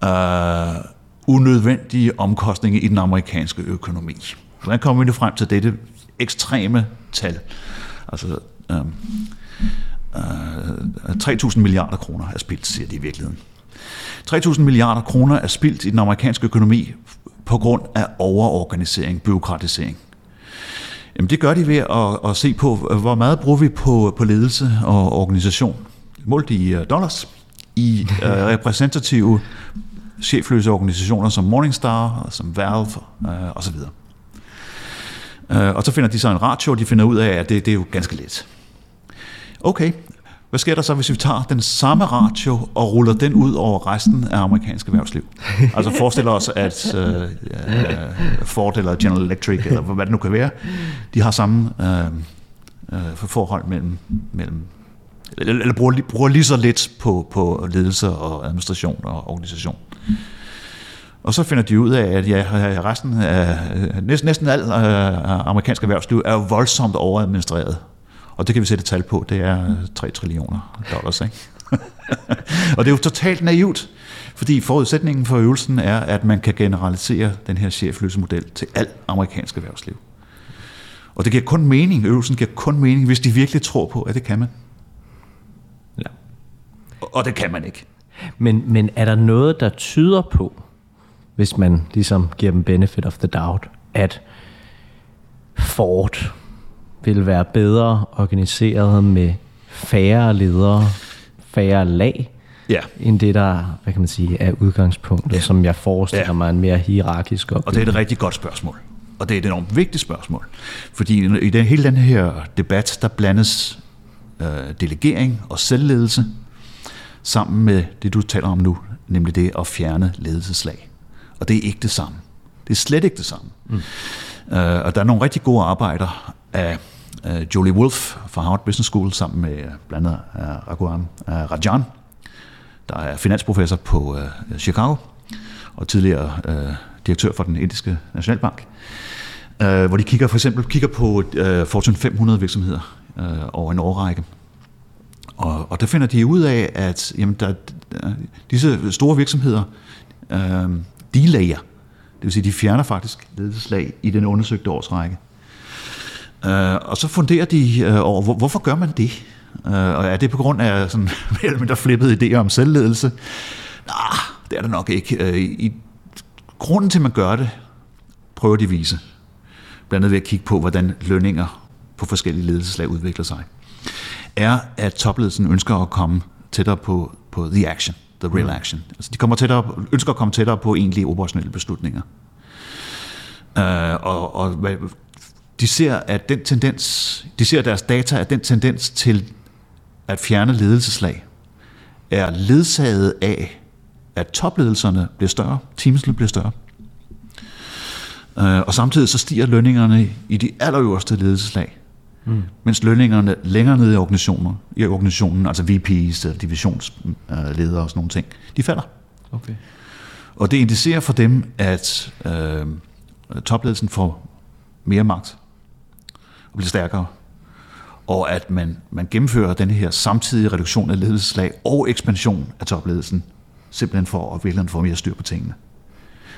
uh, unødvendige omkostninger i den amerikanske økonomi. Hvordan kommer vi nu frem til dette ekstreme tal? Altså, øhm, øh, øh, 3.000 milliarder kroner er spildt, siger de i virkeligheden. 3.000 milliarder kroner er spildt i den amerikanske økonomi på grund af overorganisering, byråkratisering. Jamen det gør de ved at, at se på, hvor meget bruger vi på, på ledelse og organisation. Målt i uh, dollars, i uh, repræsentative chefløse organisationer som Morningstar, som Valve øh, osv. Øh, og så finder de så en ratio, og de finder ud af, at det, det er jo ganske let. Okay, hvad sker der så, hvis vi tager den samme ratio og ruller den ud over resten af amerikansk erhvervsliv? Altså forestiller os, at øh, øh, Ford eller General Electric, eller hvad det nu kan være, de har samme øh, øh, forhold mellem, mellem eller, eller bruger, bruger lige så lidt på, på ledelse og administration og organisation. Og så finder de ud af, at ja, resten af, næsten, næsten alt øh, amerikansk erhvervsliv er voldsomt overadministreret. Og det kan vi sætte tal på, det er 3 trillioner dollars. Ikke? og det er jo totalt naivt, fordi forudsætningen for øvelsen er, at man kan generalisere den her chefløse model til alt amerikansk erhvervsliv. Og det giver kun mening, øvelsen giver kun mening, hvis de virkelig tror på, at det kan man. Ja. Og det kan man ikke. Men, men er der noget, der tyder på, hvis man ligesom giver dem benefit of the doubt, at Ford vil være bedre organiseret med færre ledere, færre lag, ja. end det, der hvad kan man sige, er udgangspunktet, ja. som jeg forestiller ja. mig en mere hierarkisk opbygning. Og det er et rigtig godt spørgsmål. Og det er et enormt vigtigt spørgsmål. Fordi i den, hele den her debat, der blandes øh, delegering og selvledelse sammen med det, du taler om nu, nemlig det at fjerne ledelseslag. Og det er ikke det samme. Det er slet ikke det samme. Mm. Øh, og der er nogle rigtig gode arbejder af uh, Jolie Wolf fra Harvard Business School sammen med blandt andet øh, uh, Raghuram øh, Rajan, der er finansprofessor på Chicago og tidligere direktør for den indiske nationalbank, uh, hvor de kigger for eksempel kigger på Fortune 500 virksomheder over en årrække. Og, og der finder de ud af, at jamen, der, disse store virksomheder, uh, de lager, det vil sige, de fjerner faktisk ledelseslag i den undersøgte årsrække. Øh, og så funderer de øh, over, hvor, hvorfor gør man det? Øh, og er det på grund af sådan mere eller mindre flippede idéer om selvledelse? Nej, det er det nok ikke. Øh, i, grunden til, at man gør det, prøver de at vise. Blandt andet ved at kigge på, hvordan lønninger på forskellige ledelseslag udvikler sig, er, at topledelsen ønsker at komme tættere på, på the action, the real mm. action. Altså de kommer tættere, ønsker at komme tættere på egentlige operationelle beslutninger. Uh, og, og de ser, at den tendens, de ser deres data, at den tendens til at fjerne ledelseslag er ledsaget af, at topledelserne bliver større, teamsene bliver større. Øh, og samtidig så stiger lønningerne i de allerøverste ledelseslag, mm. mens lønningerne længere nede i organisationen, i organisationen altså VP's, divisionsledere og sådan nogle ting, de falder. Okay. Og det indicerer for dem, at øh, topledelsen får mere magt og bliver stærkere. Og at man, man gennemfører den her samtidige reduktion af ledelseslag og ekspansion af topledelsen, simpelthen for at virkelig få mere styr på tingene.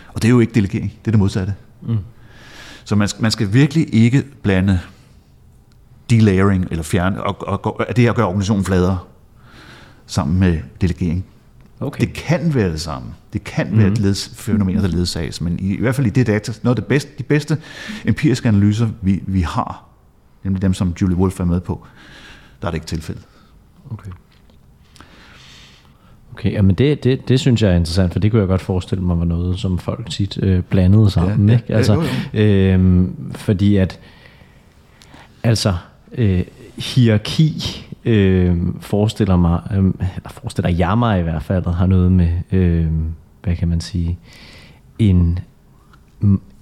Og det er jo ikke delegering, det er det modsatte. Mm. Så man, man skal virkelig ikke blande delayering eller fjerne, og, og, og det at gøre organisationen fladere sammen med delegering. Okay. Det kan være det samme. Det kan mm. være et leds, fænomen, der ledsages, men i, i hvert fald i det data, noget af det bedste, de bedste empiriske analyser, vi, vi har, nemlig dem, som Julie Wolf er med på, der er det ikke tilfældet. Okay. Okay, jamen det, det, det synes jeg er interessant, for det kunne jeg godt forestille mig var noget, som folk tit øh, blandede sammen. Ja, ikke? Altså, ja, øh, fordi at, altså, øh, hierarki øh, forestiller mig, øh, eller forestiller jeg mig i hvert fald, har noget med, øh, hvad kan man sige, en,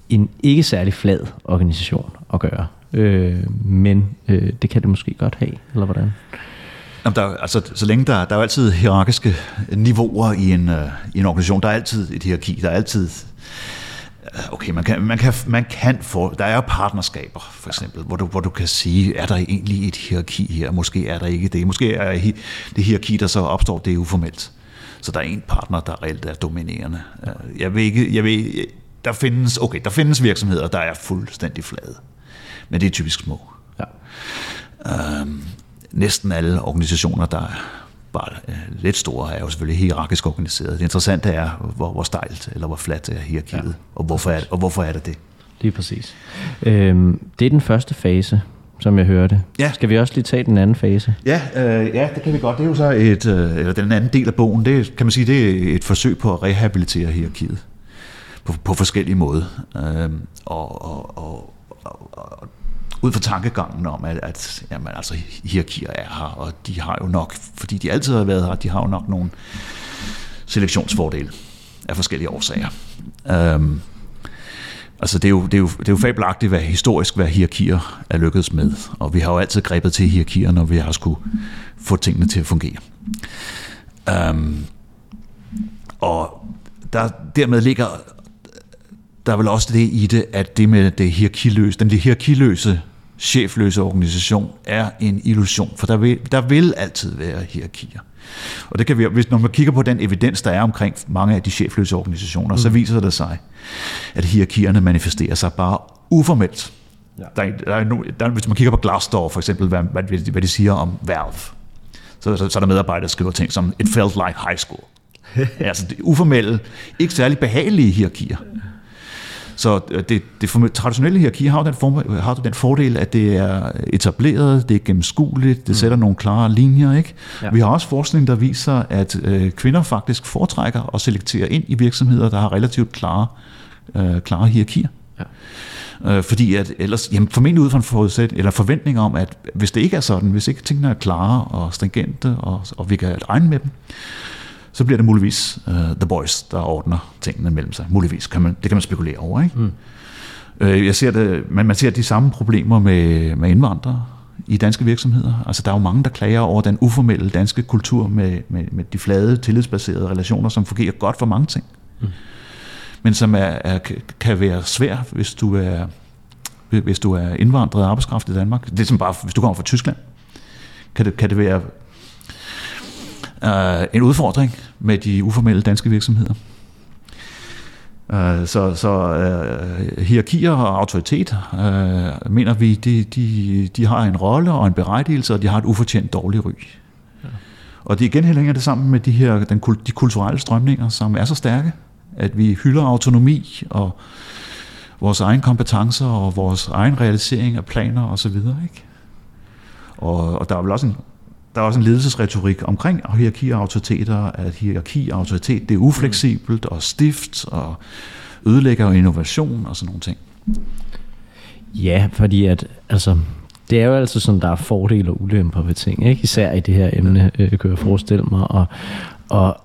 en ikke særlig flad organisation at gøre. Øh, men øh, det kan det måske godt have, eller hvordan? Jamen, der, altså, så længe der, der er jo altid hierarkiske niveauer i en, uh, i en organisation, der er altid et hierarki, der er altid øh, Okay, man kan, man kan, man kan få, der er partnerskaber for eksempel, hvor du, hvor du kan sige, er der egentlig et hierarki her? Måske er der ikke det. Måske er det hierarki, der så opstår, det er uformelt. Så der er en partner, der reelt er dominerende. Øh, jeg ved ikke, jeg ved, der findes, okay, der findes virksomheder, der er fuldstændig flade men det er typisk små. Ja. Øhm, næsten alle organisationer, der er bare øh, lidt store, er jo selvfølgelig hierarkisk organiseret. Det interessante er, hvor, hvor stejlt eller hvor fladt er hierarkiet, ja. og, hvorfor er, og hvorfor er det det? Lige præcis. Øhm, det er den første fase, som jeg hørte. Ja. Skal vi også lige tage den anden fase? Ja, øh, ja, det kan vi godt. Det er jo så et, øh, eller den anden del af bogen, det kan man sige, det er et forsøg på at rehabilitere hierarkiet på, på forskellige måder. Øh, og, og, og, og, og ud fra tankegangen om, at, at jamen, altså, hierarkier er her, og de har jo nok, fordi de altid har været her, de har jo nok nogle selektionsfordele af forskellige årsager. Øhm, altså det er, jo, det, er jo, det er jo fabelagtigt, hvad historisk hvad hierarkier er lykkedes med, og vi har jo altid grebet til hierarkier, når vi har skulle få tingene til at fungere. Øhm, og der, dermed ligger der er vel også det i det, at det med det hierarkiløse, den hierarkiløse chefløse organisation er en illusion, for der vil, der vil altid være hierarkier. Og det kan vi, hvis når man kigger på den evidens, der er omkring mange af de chefløse organisationer, mm. så viser det sig, at hierarkierne manifesterer sig bare uformelt. Ja. Der, der er no, der, hvis man kigger på Glassdoor for eksempel, hvad, hvad, hvad de siger om Valve, så, så, så er der medarbejdere, der skriver ting som, it felt like high school. altså det uformelle, ikke særlig behagelige hierarkier. Så øh, det, det traditionelle hierarki har den, form, har den fordel, at det er etableret, det er gennemskueligt, det mm. sætter nogle klare linjer. Ikke? Ja. Vi har også forskning, der viser, at øh, kvinder faktisk foretrækker at selektere ind i virksomheder, der har relativt klare, øh, klare hierarkier. Ja. Øh, fordi at ellers, jamen formentlig ud fra en forudsæt, eller forventning om, at hvis det ikke er sådan, hvis ikke tingene er klare og stringente, og, og vi kan regne med dem, så bliver det muligvis uh, The Boys, der ordner tingene mellem sig. Muligvis, kan man, det kan man spekulere over. Ikke? Mm. Uh, jeg ser det, men man ser de samme problemer med, med indvandrere i danske virksomheder. Altså, der er jo mange, der klager over den uformelle danske kultur med, med, med de flade, tillidsbaserede relationer, som fungerer godt for mange ting. Mm. Men som er, er, kan være svær, hvis du er hvis du er indvandret arbejdskraft i Danmark. Det er som bare, hvis du kommer fra Tyskland, kan det, kan det være uh, en udfordring med de uformelle danske virksomheder. Uh, så så uh, hierarkier og autoritet, uh, mener vi, de, de, de har en rolle og en berettigelse, og de har et ufortjent dårligt ry. Ja. Og det igen hænger det sammen med de her den, de kulturelle strømninger, som er så stærke, at vi hylder autonomi og vores egen kompetencer og vores egen realisering af planer osv. Ikke? Og, og der er vel også en der er også en ledelsesretorik omkring hierarki og autoriteter, at hierarki og autoritet det er ufleksibelt og stift og ødelægger innovation og sådan nogle ting. Ja, fordi at, altså, det er jo altså sådan, der er fordele og ulemper ved ting, ikke? især i det her emne, øh, kan jeg forestille mig. Og, og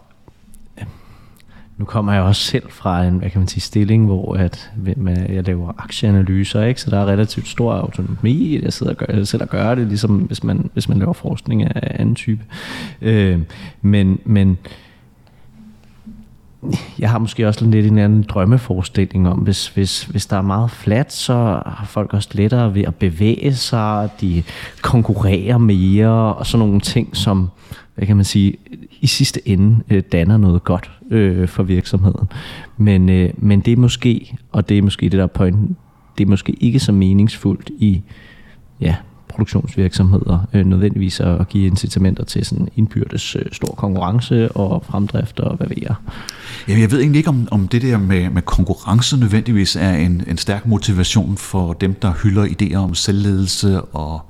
nu kommer jeg også selv fra en, hvad kan man sige, stilling, hvor at, jeg laver aktieanalyser, ikke? så der er relativt stor autonomi. Jeg sidder og gør, jeg selv og gør det, ligesom hvis man, hvis man laver forskning af anden type. Øh, men, men jeg har måske også lidt en anden drømmeforestilling om, hvis, hvis, hvis der er meget fladt, så har folk også lettere ved at bevæge sig, de konkurrerer mere, og sådan nogle ting, som, hvad kan man sige, i sidste ende øh, danner noget godt øh, for virksomheden. Men, øh, men det er måske, og det er måske det der pointen, det er måske ikke så meningsfuldt i ja, produktionsvirksomheder øh, nødvendigvis at give incitamenter til sådan indbyrdes øh, stor konkurrence og fremdrift og hvad ved jeg. Jamen, jeg ved egentlig ikke, om, om det der med, med konkurrence nødvendigvis er en, en stærk motivation for dem, der hylder idéer om selvledelse og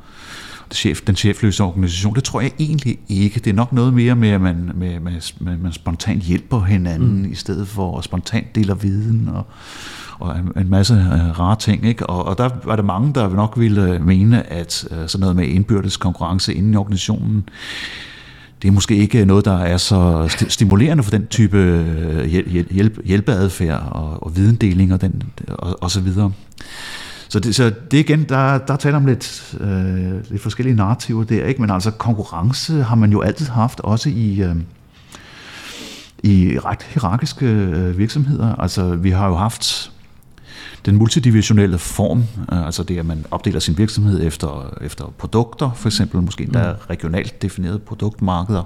chef, den chefløse organisation. Det tror jeg egentlig ikke. Det er nok noget mere med, at man, med, med, med, man spontant hjælper hinanden, mm. i stedet for at spontant deler viden og, og en, en masse uh, rare ting. Ikke? Og, og der var der mange, der nok ville mene, at uh, sådan noget med indbyrdes konkurrence inden i organisationen, det er måske ikke noget, der er så stimulerende for den type øh, hjælp, hjælp, hjælpeadfærd og, og videndeling og, den, og, og så videre. Så det, så det igen, der, der taler om lidt, øh, lidt forskellige narrativer der, ikke? men altså konkurrence har man jo altid haft, også i, øh, i ret hierarkiske øh, virksomheder. Altså vi har jo haft den multidivisionelle form, øh, altså det, at man opdeler sin virksomhed efter, efter produkter, for eksempel måske der er mm. regionalt definerede produktmarkeder.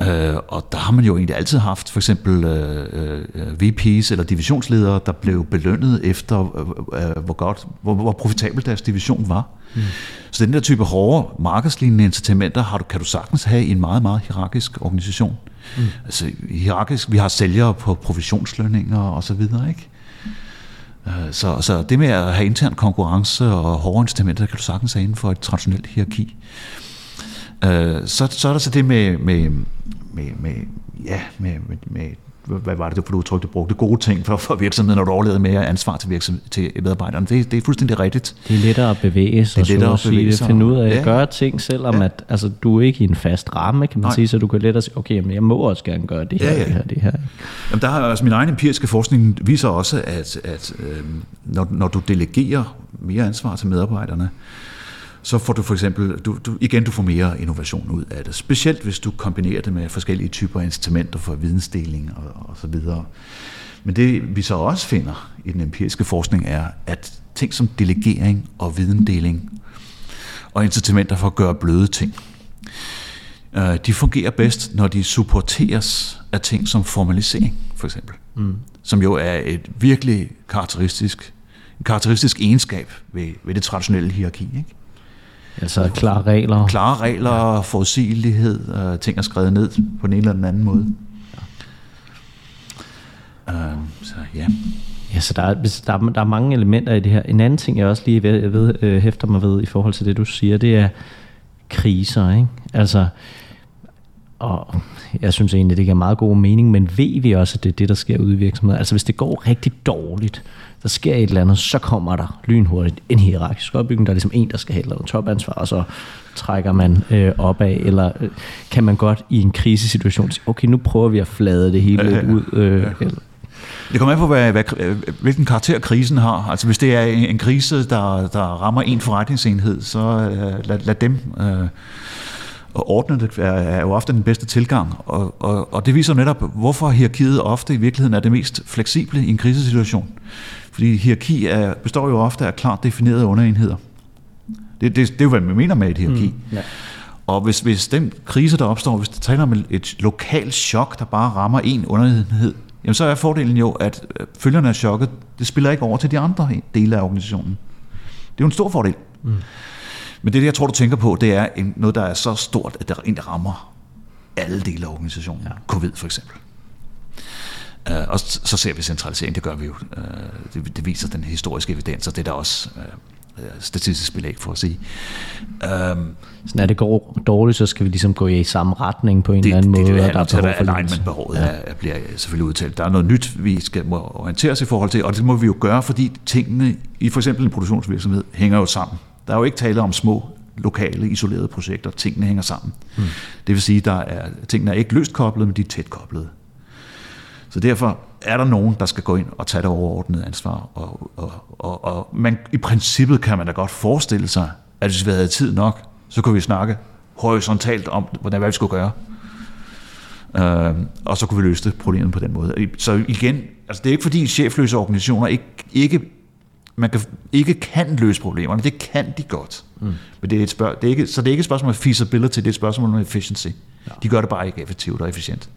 Øh, og der har man jo egentlig altid haft for eksempel øh, øh VP's eller divisionsledere, der blev belønnet efter, øh, øh, hvor godt, hvor, hvor profitabel deres division var. Mm. Så den der type hårde markedslignende incitamenter har du, kan du sagtens have i en meget, meget hierarkisk organisation. Mm. Altså hierarkisk, vi har sælgere på provisionslønninger og så videre, ikke? Øh, så, så det med at have intern konkurrence og hårde incitamenter, kan du sagtens have inden for et traditionelt hierarki. Øh, så, så er der så det med, med, med, med, ja, med, med, med hvad var det for udtryk, du brugte, gode ting for, for virksomheden, når du overlevede mere ansvar til, virksomhed, til medarbejderne. Det, det er fuldstændig rigtigt. Det er lettere at bevæge sig, det er lettere at bevæge sig. finde ud af at ja. gøre ting, selvom ja. at, altså, du er ikke i en fast ramme, kan man Nej. sige, så du kan lettere sige, okay, men jeg må også gerne gøre det her, ja, ja. det her, det her. Jamen, der har, altså, min egen empiriske forskning viser også, at, at øh, når, når du delegerer mere ansvar til medarbejderne, så får du for eksempel, du, du, igen, du får mere innovation ud af det. Specielt hvis du kombinerer det med forskellige typer incitamenter for vidensdeling og, og så videre. Men det vi så også finder i den empiriske forskning er, at ting som delegering og videndeling og incitamenter for at gøre bløde ting, øh, de fungerer bedst, når de supporteres af ting som formalisering, for eksempel. Mm. Som jo er et virkelig karakteristisk, karakteristisk egenskab ved, ved det traditionelle hierarki. Ikke? Altså klare regler. Klare regler, ja. forudsigelighed, uh, ting er skrevet ned på den ene eller den anden måde. Ja. Uh, så ja. Ja, så der er, der, er, der er mange elementer i det her. En anden ting, jeg også lige ved, jeg ved, øh, hæfter mig ved i forhold til det, du siger, det er kriser. Ikke? Altså, og jeg synes egentlig, det giver meget god mening, men ved vi også, at det er det, der sker ude i virksomheden? Altså hvis det går rigtig dårligt, der sker et eller andet, så kommer der lynhurtigt en hierarkisk opbygning. Der er ligesom en, der skal have noget topansvar, og så trækker man øh, opad, eller øh, kan man godt i en krisesituation sige, okay, nu prøver vi at flade det hele ja, ja, ud. Øh, ja. Eller, det kommer an på, hvad, hvad, hvilken karakter krisen har. Altså hvis det er en krise, der, der rammer en forretningsenhed, så øh, lad, lad dem øh, ordne det, er, er jo ofte den bedste tilgang. Og, og, og det viser netop, hvorfor hierarkiet ofte i virkeligheden er det mest fleksible i en krisesituation. Fordi hierarki er, består jo ofte af klart definerede underenheder. Det, det, det er jo, hvad man mener med et hierarki. Mm, ja. Og hvis, hvis den krise, der opstår, hvis det taler om et lokalt chok, der bare rammer en underenhed, jamen så er fordelen jo, at øh, følgerne af chokket, det spiller ikke over til de andre dele af organisationen. Det er jo en stor fordel. Mm. Men det, jeg tror, du tænker på, det er noget, der er så stort, at det egentlig rammer alle dele af organisationen. Ja. Covid for eksempel. Uh, og så ser vi centralisering, det gør vi jo. Uh, det, det viser den historiske evidens, og det er der også uh, statistisk belæg for at sige. Um, så når det går dårligt, så skal vi ligesom gå i samme retning på en det, eller anden det, måde. Det, det, der er behov for behovet ja. er, bliver selvfølgelig udtalt. Der er noget nyt, vi skal må orientere os i forhold til, og det må vi jo gøre, fordi tingene i for eksempel en produktionsvirksomhed hænger jo sammen. Der er jo ikke tale om små lokale, isolerede projekter. Tingene hænger sammen. Mm. Det vil sige, at der er, tingene er ikke løst koblet, men de er tæt koblet. Så derfor er der nogen, der skal gå ind og tage det overordnede ansvar. Og, og, og, og man, i princippet kan man da godt forestille sig, at hvis vi havde tid nok, så kunne vi snakke horisontalt om, hvordan hvad vi skulle gøre. Uh, og så kunne vi løse det problemet på den måde. Så igen, altså det er ikke fordi chefløse organisationer ikke, ikke man kan, ikke kan løse problemerne. Det kan de godt. Mm. Men det er et spørg, det er ikke, så det er ikke et spørgsmål om feasibility, det er et spørgsmål om efficiency. Ja. De gør det bare ikke effektivt og efficient.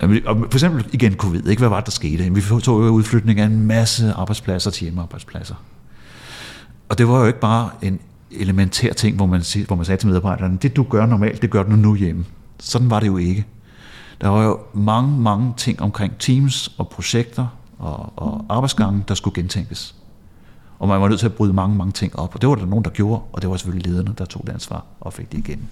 Ja. Og for eksempel igen covid, ikke? hvad var det, der skete? Vi tog jo udflytning af en masse arbejdspladser til hjemmearbejdspladser. Og det var jo ikke bare en elementær ting, hvor man, hvor man sagde til medarbejderne, det du gør normalt, det gør du nu hjemme. Sådan var det jo ikke. Der var jo mange, mange ting omkring teams og projekter og, og arbejdsgange, der skulle gentænkes. Og man var nødt til at bryde mange, mange ting op. Og det var der nogen, der gjorde, og det var selvfølgelig lederne, der tog det ansvar og fik det igen.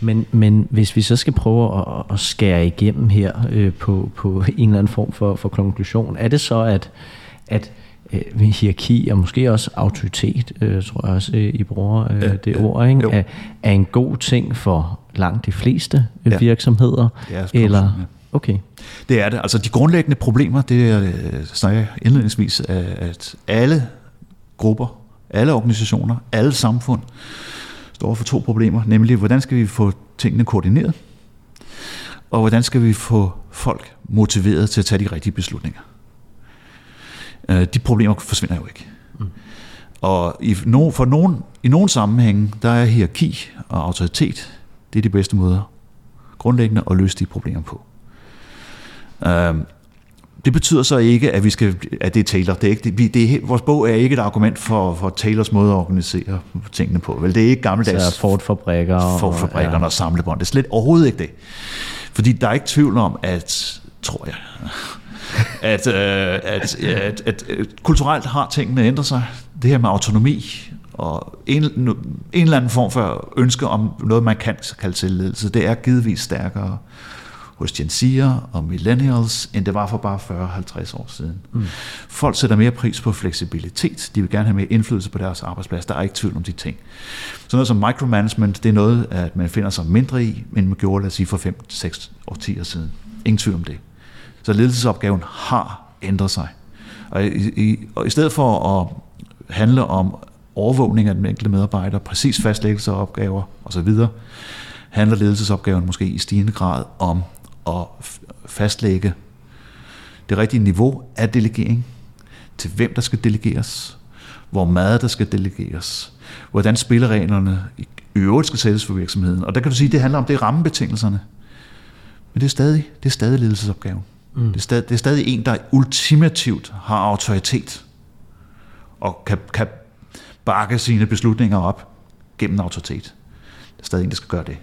Men, men hvis vi så skal prøve at, at skære igennem her øh, på, på en eller anden form for, for konklusion, er det så, at, at øh, hierarki og måske også autoritet, øh, tror jeg også, øh, I bruger øh, ja, det ja, ord, ikke? Er, er en god ting for langt de fleste øh, ja. virksomheder? Ja, eller, ja. Okay. Det er det. Altså de grundlæggende problemer, det er, øh, snakker jeg indledningsvis, at alle grupper, alle organisationer, alle samfund står for to problemer, nemlig hvordan skal vi få tingene koordineret, og hvordan skal vi få folk motiveret til at tage de rigtige beslutninger. Øh, de problemer forsvinder jo ikke. Mm. Og i, no, for nogen, i nogle sammenhænge, der er hierarki og autoritet, det er de bedste måder grundlæggende at løse de problemer på. Uh, det betyder så ikke, at vi skal, at det er Taylor. Det er ikke, det, det er, vores bog er ikke et argument for, for Taylors måde at organisere tingene på. Vel, det er ikke gammeldags så Ford-fabrikker. Ford-fabrikkerne og, ja. og samlebånd. Det er slet overhovedet ikke det. Fordi der er ikke tvivl om, at, tror jeg, at, øh, at, at, at, at kulturelt har tingene ændret sig. Det her med autonomi og en, en eller anden form for ønske om noget, man kan kalde selvledelse, det er givetvis stærkere hos Gen Z'er og millennials, end det var for bare 40-50 år siden. Mm. Folk sætter mere pris på fleksibilitet. De vil gerne have mere indflydelse på deres arbejdsplads. Der er ikke tvivl om de ting. Så noget som micromanagement, det er noget, at man finder sig mindre i, end man gjorde, lad os sige, for 5-6 årtier siden. Ingen tvivl om det. Så ledelsesopgaven har ændret sig. Og i, i, og i stedet for at handle om overvågning af den enkelte medarbejder, præcis fastlæggelse af opgaver osv., handler ledelsesopgaven måske i stigende grad om at fastlægge det rigtige niveau af delegering, til hvem der skal delegeres, hvor meget der skal delegeres, hvordan spillereglerne i øvrigt skal sættes for virksomheden. Og der kan du sige, at det handler om det rammebetingelserne. Men det er stadig, det er stadig ledelsesopgaven. Mm. Det, er stadig, det er stadig en, der ultimativt har autoritet og kan, kan bakke sine beslutninger op gennem autoritet. Det er stadig en, der skal gøre det.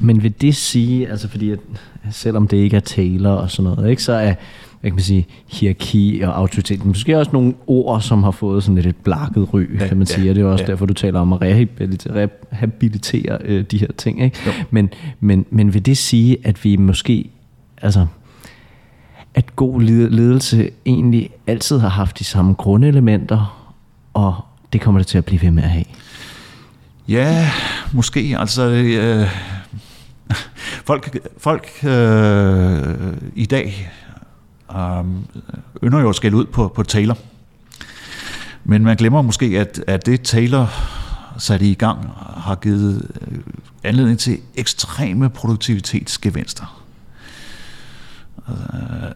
Men vil det sige, altså fordi at, selvom det ikke er taler og sådan noget, ikke, så er hvad kan man sige, hierarki og autoritet, måske også nogle ord, som har fået sådan lidt et blakket ry, ja, kan man ja, sige, og det er også ja. derfor, du taler om at rehabilitere, rehabilitere øh, de her ting. Ikke? Men, men, men vil det sige, at vi måske, altså, at god ledelse egentlig altid har haft de samme grundelementer, og det kommer det til at blive ved med at have? Ja, måske. Altså, øh, folk, folk øh, i dag øh, ynder jo at skælde ud på, på Taylor. Men man glemmer måske, at, at det Taylor satte i gang, har givet øh, anledning til ekstreme produktivitetsgevinster. Øh,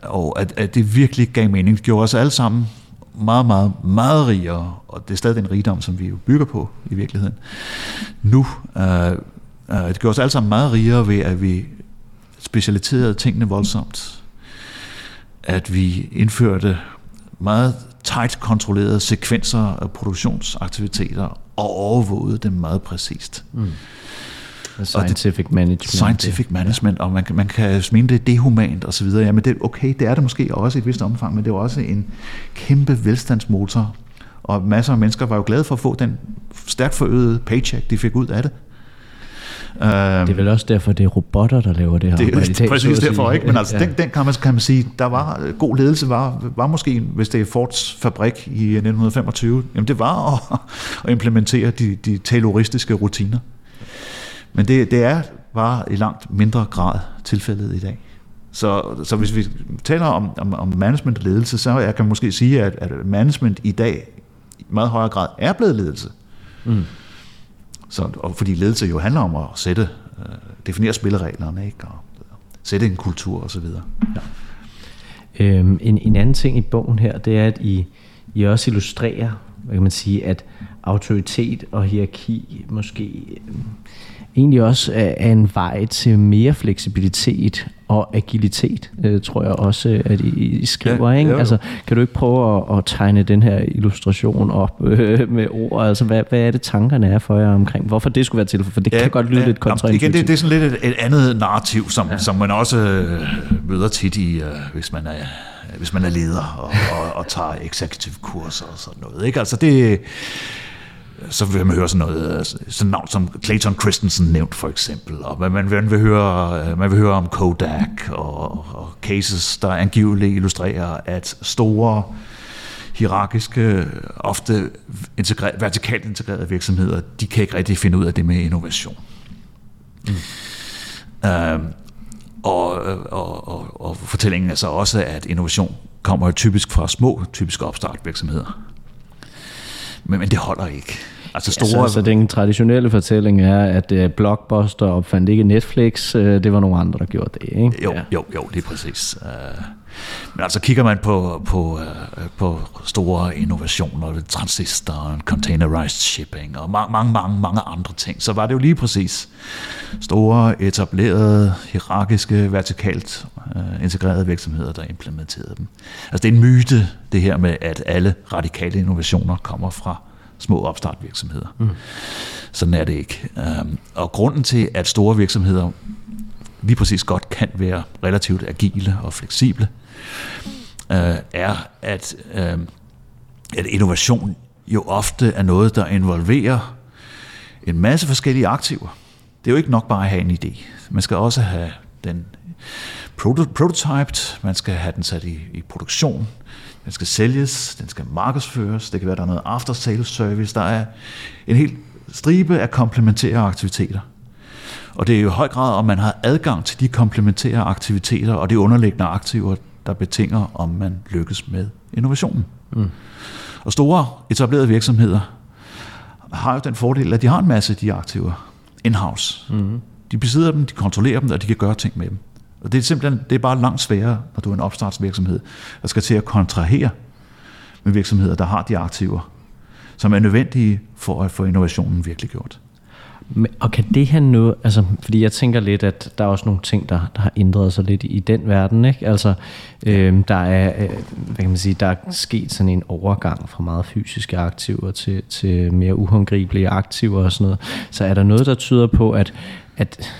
og at, at det virkelig gav mening. Det gjorde os alle sammen meget, meget, meget rigere, og det er stadig den rigdom, som vi jo bygger på i virkeligheden. Nu, øh, det gjorde os alle sammen meget rigere ved, at vi specialiserede tingene voldsomt. At vi indførte meget tight kontrollerede sekvenser af produktionsaktiviteter og overvågede dem meget præcist. Mm. Scientific management. Scientific management, ja. og man, man kan mene, det dehumant og så videre. Jamen det, okay, det er det måske også i et vist omfang, men det er også en kæmpe velstandsmotor. Og masser af mennesker var jo glade for at få den stærkt forøgede paycheck, de fik ud af det. Det er vel også derfor, det er robotter, der laver det her. Det, det er præcis derfor, ikke? Men altså, ja. den, den kan, man, kan man sige, der var god ledelse, var, var måske, hvis det er Fords fabrik i 1925, jamen det var at, at implementere de, de terroristiske rutiner. Men det, det er bare i langt mindre grad tilfældet i dag. Så, så hvis vi taler om, om, om management og ledelse, så jeg kan måske sige, at, at management i dag i meget højere grad er blevet ledelse. Mm. Så, og fordi ledelse jo handler om at sætte, øh, definere spillereglerne, ikke? og sætte en kultur osv. Ja. Øhm, en, en anden ting i bogen her, det er, at I, I også illustrerer, hvad kan man sige, at autoritet og hierarki måske øhm, egentlig også er en vej til mere fleksibilitet og agilitet, øh, tror jeg også, at I, I skriver. Ja, ikke? Jo. Altså, kan du ikke prøve at, at tegne den her illustration op øh, med ord? Altså, hvad, hvad er det, tankerne er for jer omkring? Hvorfor det skulle være til? For det ja, kan godt lyde ja, lidt kontraintuitivt. Det, det er sådan lidt et, et andet narrativ, som, ja. som man også øh, møder tit i, øh, hvis man er hvis man er leder og, og, og tager executive kurser og sådan noget. Ikke? Altså det, så vil man høre sådan noget, sådan navn som Clayton Christensen nævnt for eksempel, og man, man, vil, høre, man vil høre om Kodak og, og cases, der angiveligt illustrerer, at store hierarkiske, ofte integrer, vertikalt integrerede virksomheder, de kan ikke rigtig finde ud af det med innovation. Mm. Øhm, og, og, og, og fortællingen er så også, at innovation kommer typisk fra små, typiske opstartvirksomheder. Men, men det holder ikke. Altså store... Ja, så, så den traditionelle fortælling er, at uh, Blockbuster opfandt ikke Netflix, uh, det var nogle andre, der gjorde det, ikke? Jo, ja. jo, jo, det er præcis. Uh, men altså kigger man på, på, uh, på store innovationer, transistor, containerized shipping og mange, mange, mange, mange andre ting, så var det jo lige præcis store, etablerede, hierarkiske, vertikalt uh, integrerede virksomheder, der implementerede dem. Altså det er en myte, det her med, at alle radikale innovationer kommer fra små opstartvirksomheder. Mm. Sådan er det ikke. Um, og grunden til, at store virksomheder lige præcis godt kan være relativt agile og fleksible, øh, er, at, øh, at innovation jo ofte er noget, der involverer en masse forskellige aktiver. Det er jo ikke nok bare at have en idé. Man skal også have den prototyped, man skal have den sat i, i produktion, den skal sælges, den skal markedsføres, det kan være, der er noget after sales service, der er en hel stribe af komplementære aktiviteter. Og det er jo i høj grad, om man har adgang til de komplementære aktiviteter og de underliggende aktiver, der betinger, om man lykkes med innovationen. Mm. Og store etablerede virksomheder har jo den fordel, at de har en masse af de aktiver in-house. Mm. De besidder dem, de kontrollerer dem, og de kan gøre ting med dem. Og det er simpelthen det er bare langt sværere, når du er en opstartsvirksomhed, der skal til at kontrahere med virksomheder, der har de aktiver, som er nødvendige for at få innovationen virkelig gjort. Men, og kan det have noget, altså, fordi jeg tænker lidt, at der er også nogle ting, der, der har ændret sig lidt i, i den verden, ikke? Altså, øh, der er, øh, hvad kan man sige, der er sket sådan en overgang fra meget fysiske aktiver til, til mere uhåndgribelige aktiver og sådan noget. Så er der noget, der tyder på, at, at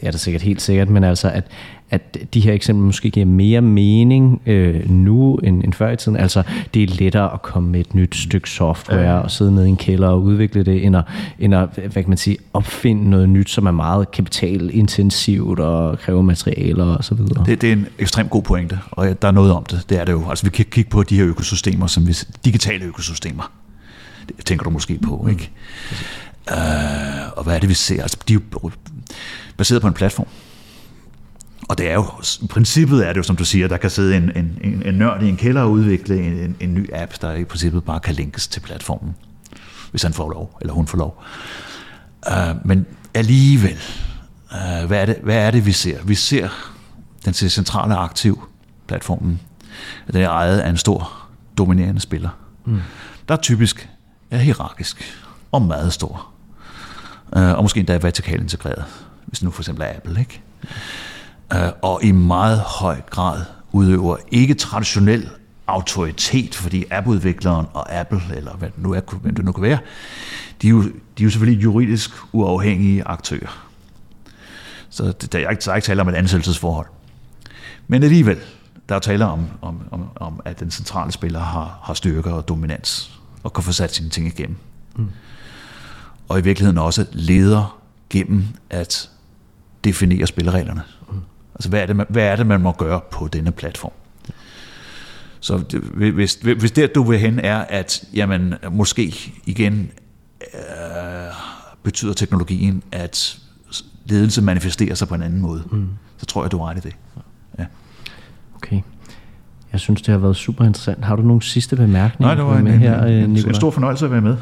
det er der sikkert helt sikkert, men altså, at, at de her eksempler måske giver mere mening øh, nu end, end før i tiden. Altså, det er lettere at komme med et nyt stykke software og sidde nede i en kælder og udvikle det, end at, end at hvad kan man sige, opfinde noget nyt, som er meget kapitalintensivt og kræver materialer og så videre. Det, det er en ekstremt god pointe, og der er noget om det. Det er det jo. Altså, vi kan kigge på de her økosystemer, som vi, digitale økosystemer. Det tænker du måske på, ikke? Mm. Uh, og hvad er det, vi ser? Altså, de er jo baseret på en platform. Og det er jo, i princippet er det jo, som du siger, der kan sidde en, en, en, en nørd i en kælder og udvikle en, en, en ny app, der i princippet bare kan linkes til platformen, hvis han får lov, eller hun får lov. Uh, men alligevel, uh, hvad, er det, hvad er det, vi ser? Vi ser den centrale aktiv, platformen, den er ejet af en stor, dominerende spiller, mm. der er typisk er hierarkisk og meget stor. Uh, og måske endda vertikalt integreret, hvis nu for eksempel er Apple, ikke? Øh, og i meget høj grad udøver ikke traditionel autoritet, fordi appudvikleren og Apple, eller hvad det nu, er, hvad det nu kan være, de er, jo, de er jo selvfølgelig juridisk uafhængige aktører. Så der er ikke, der er ikke tale om et ansættelsesforhold. Men alligevel, der er tale om, om, om, om at den centrale spiller har, har styrker og dominans, og kan få sat sine ting igennem. Mm. Og i virkeligheden også leder gennem at definere spillereglerne. Altså, hvad er, det, man, hvad er det, man må gøre på denne platform? Så det, hvis, hvis det, du vil hen, er, at jamen, måske igen øh, betyder teknologien, at ledelse manifesterer sig på en anden måde, mm. så tror jeg, du har ret i det. Ja. Okay. Jeg synes, det har været super interessant. Har du nogle sidste bemærkninger Nej, det var en, med en, her, en, en stor fornøjelse at være med.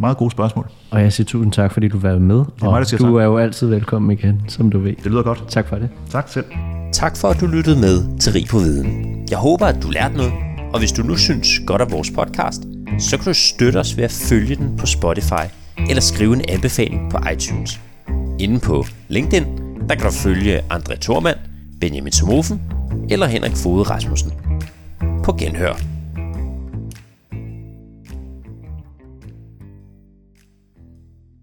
Meget gode spørgsmål. Og jeg siger tusind tak, fordi du var med. Det er og mig, du tak. er jo altid velkommen igen, som du ved. Det lyder godt. Tak for det. Tak selv. Tak for, at du lyttede med til Rig på Viden. Jeg håber, at du lærte noget. Og hvis du nu synes godt af vores podcast, så kan du støtte os ved at følge den på Spotify eller skrive en anbefaling på iTunes. Inden på LinkedIn, der kan du følge André Thormand, Benjamin Somofen eller Henrik Fode Rasmussen. På genhør.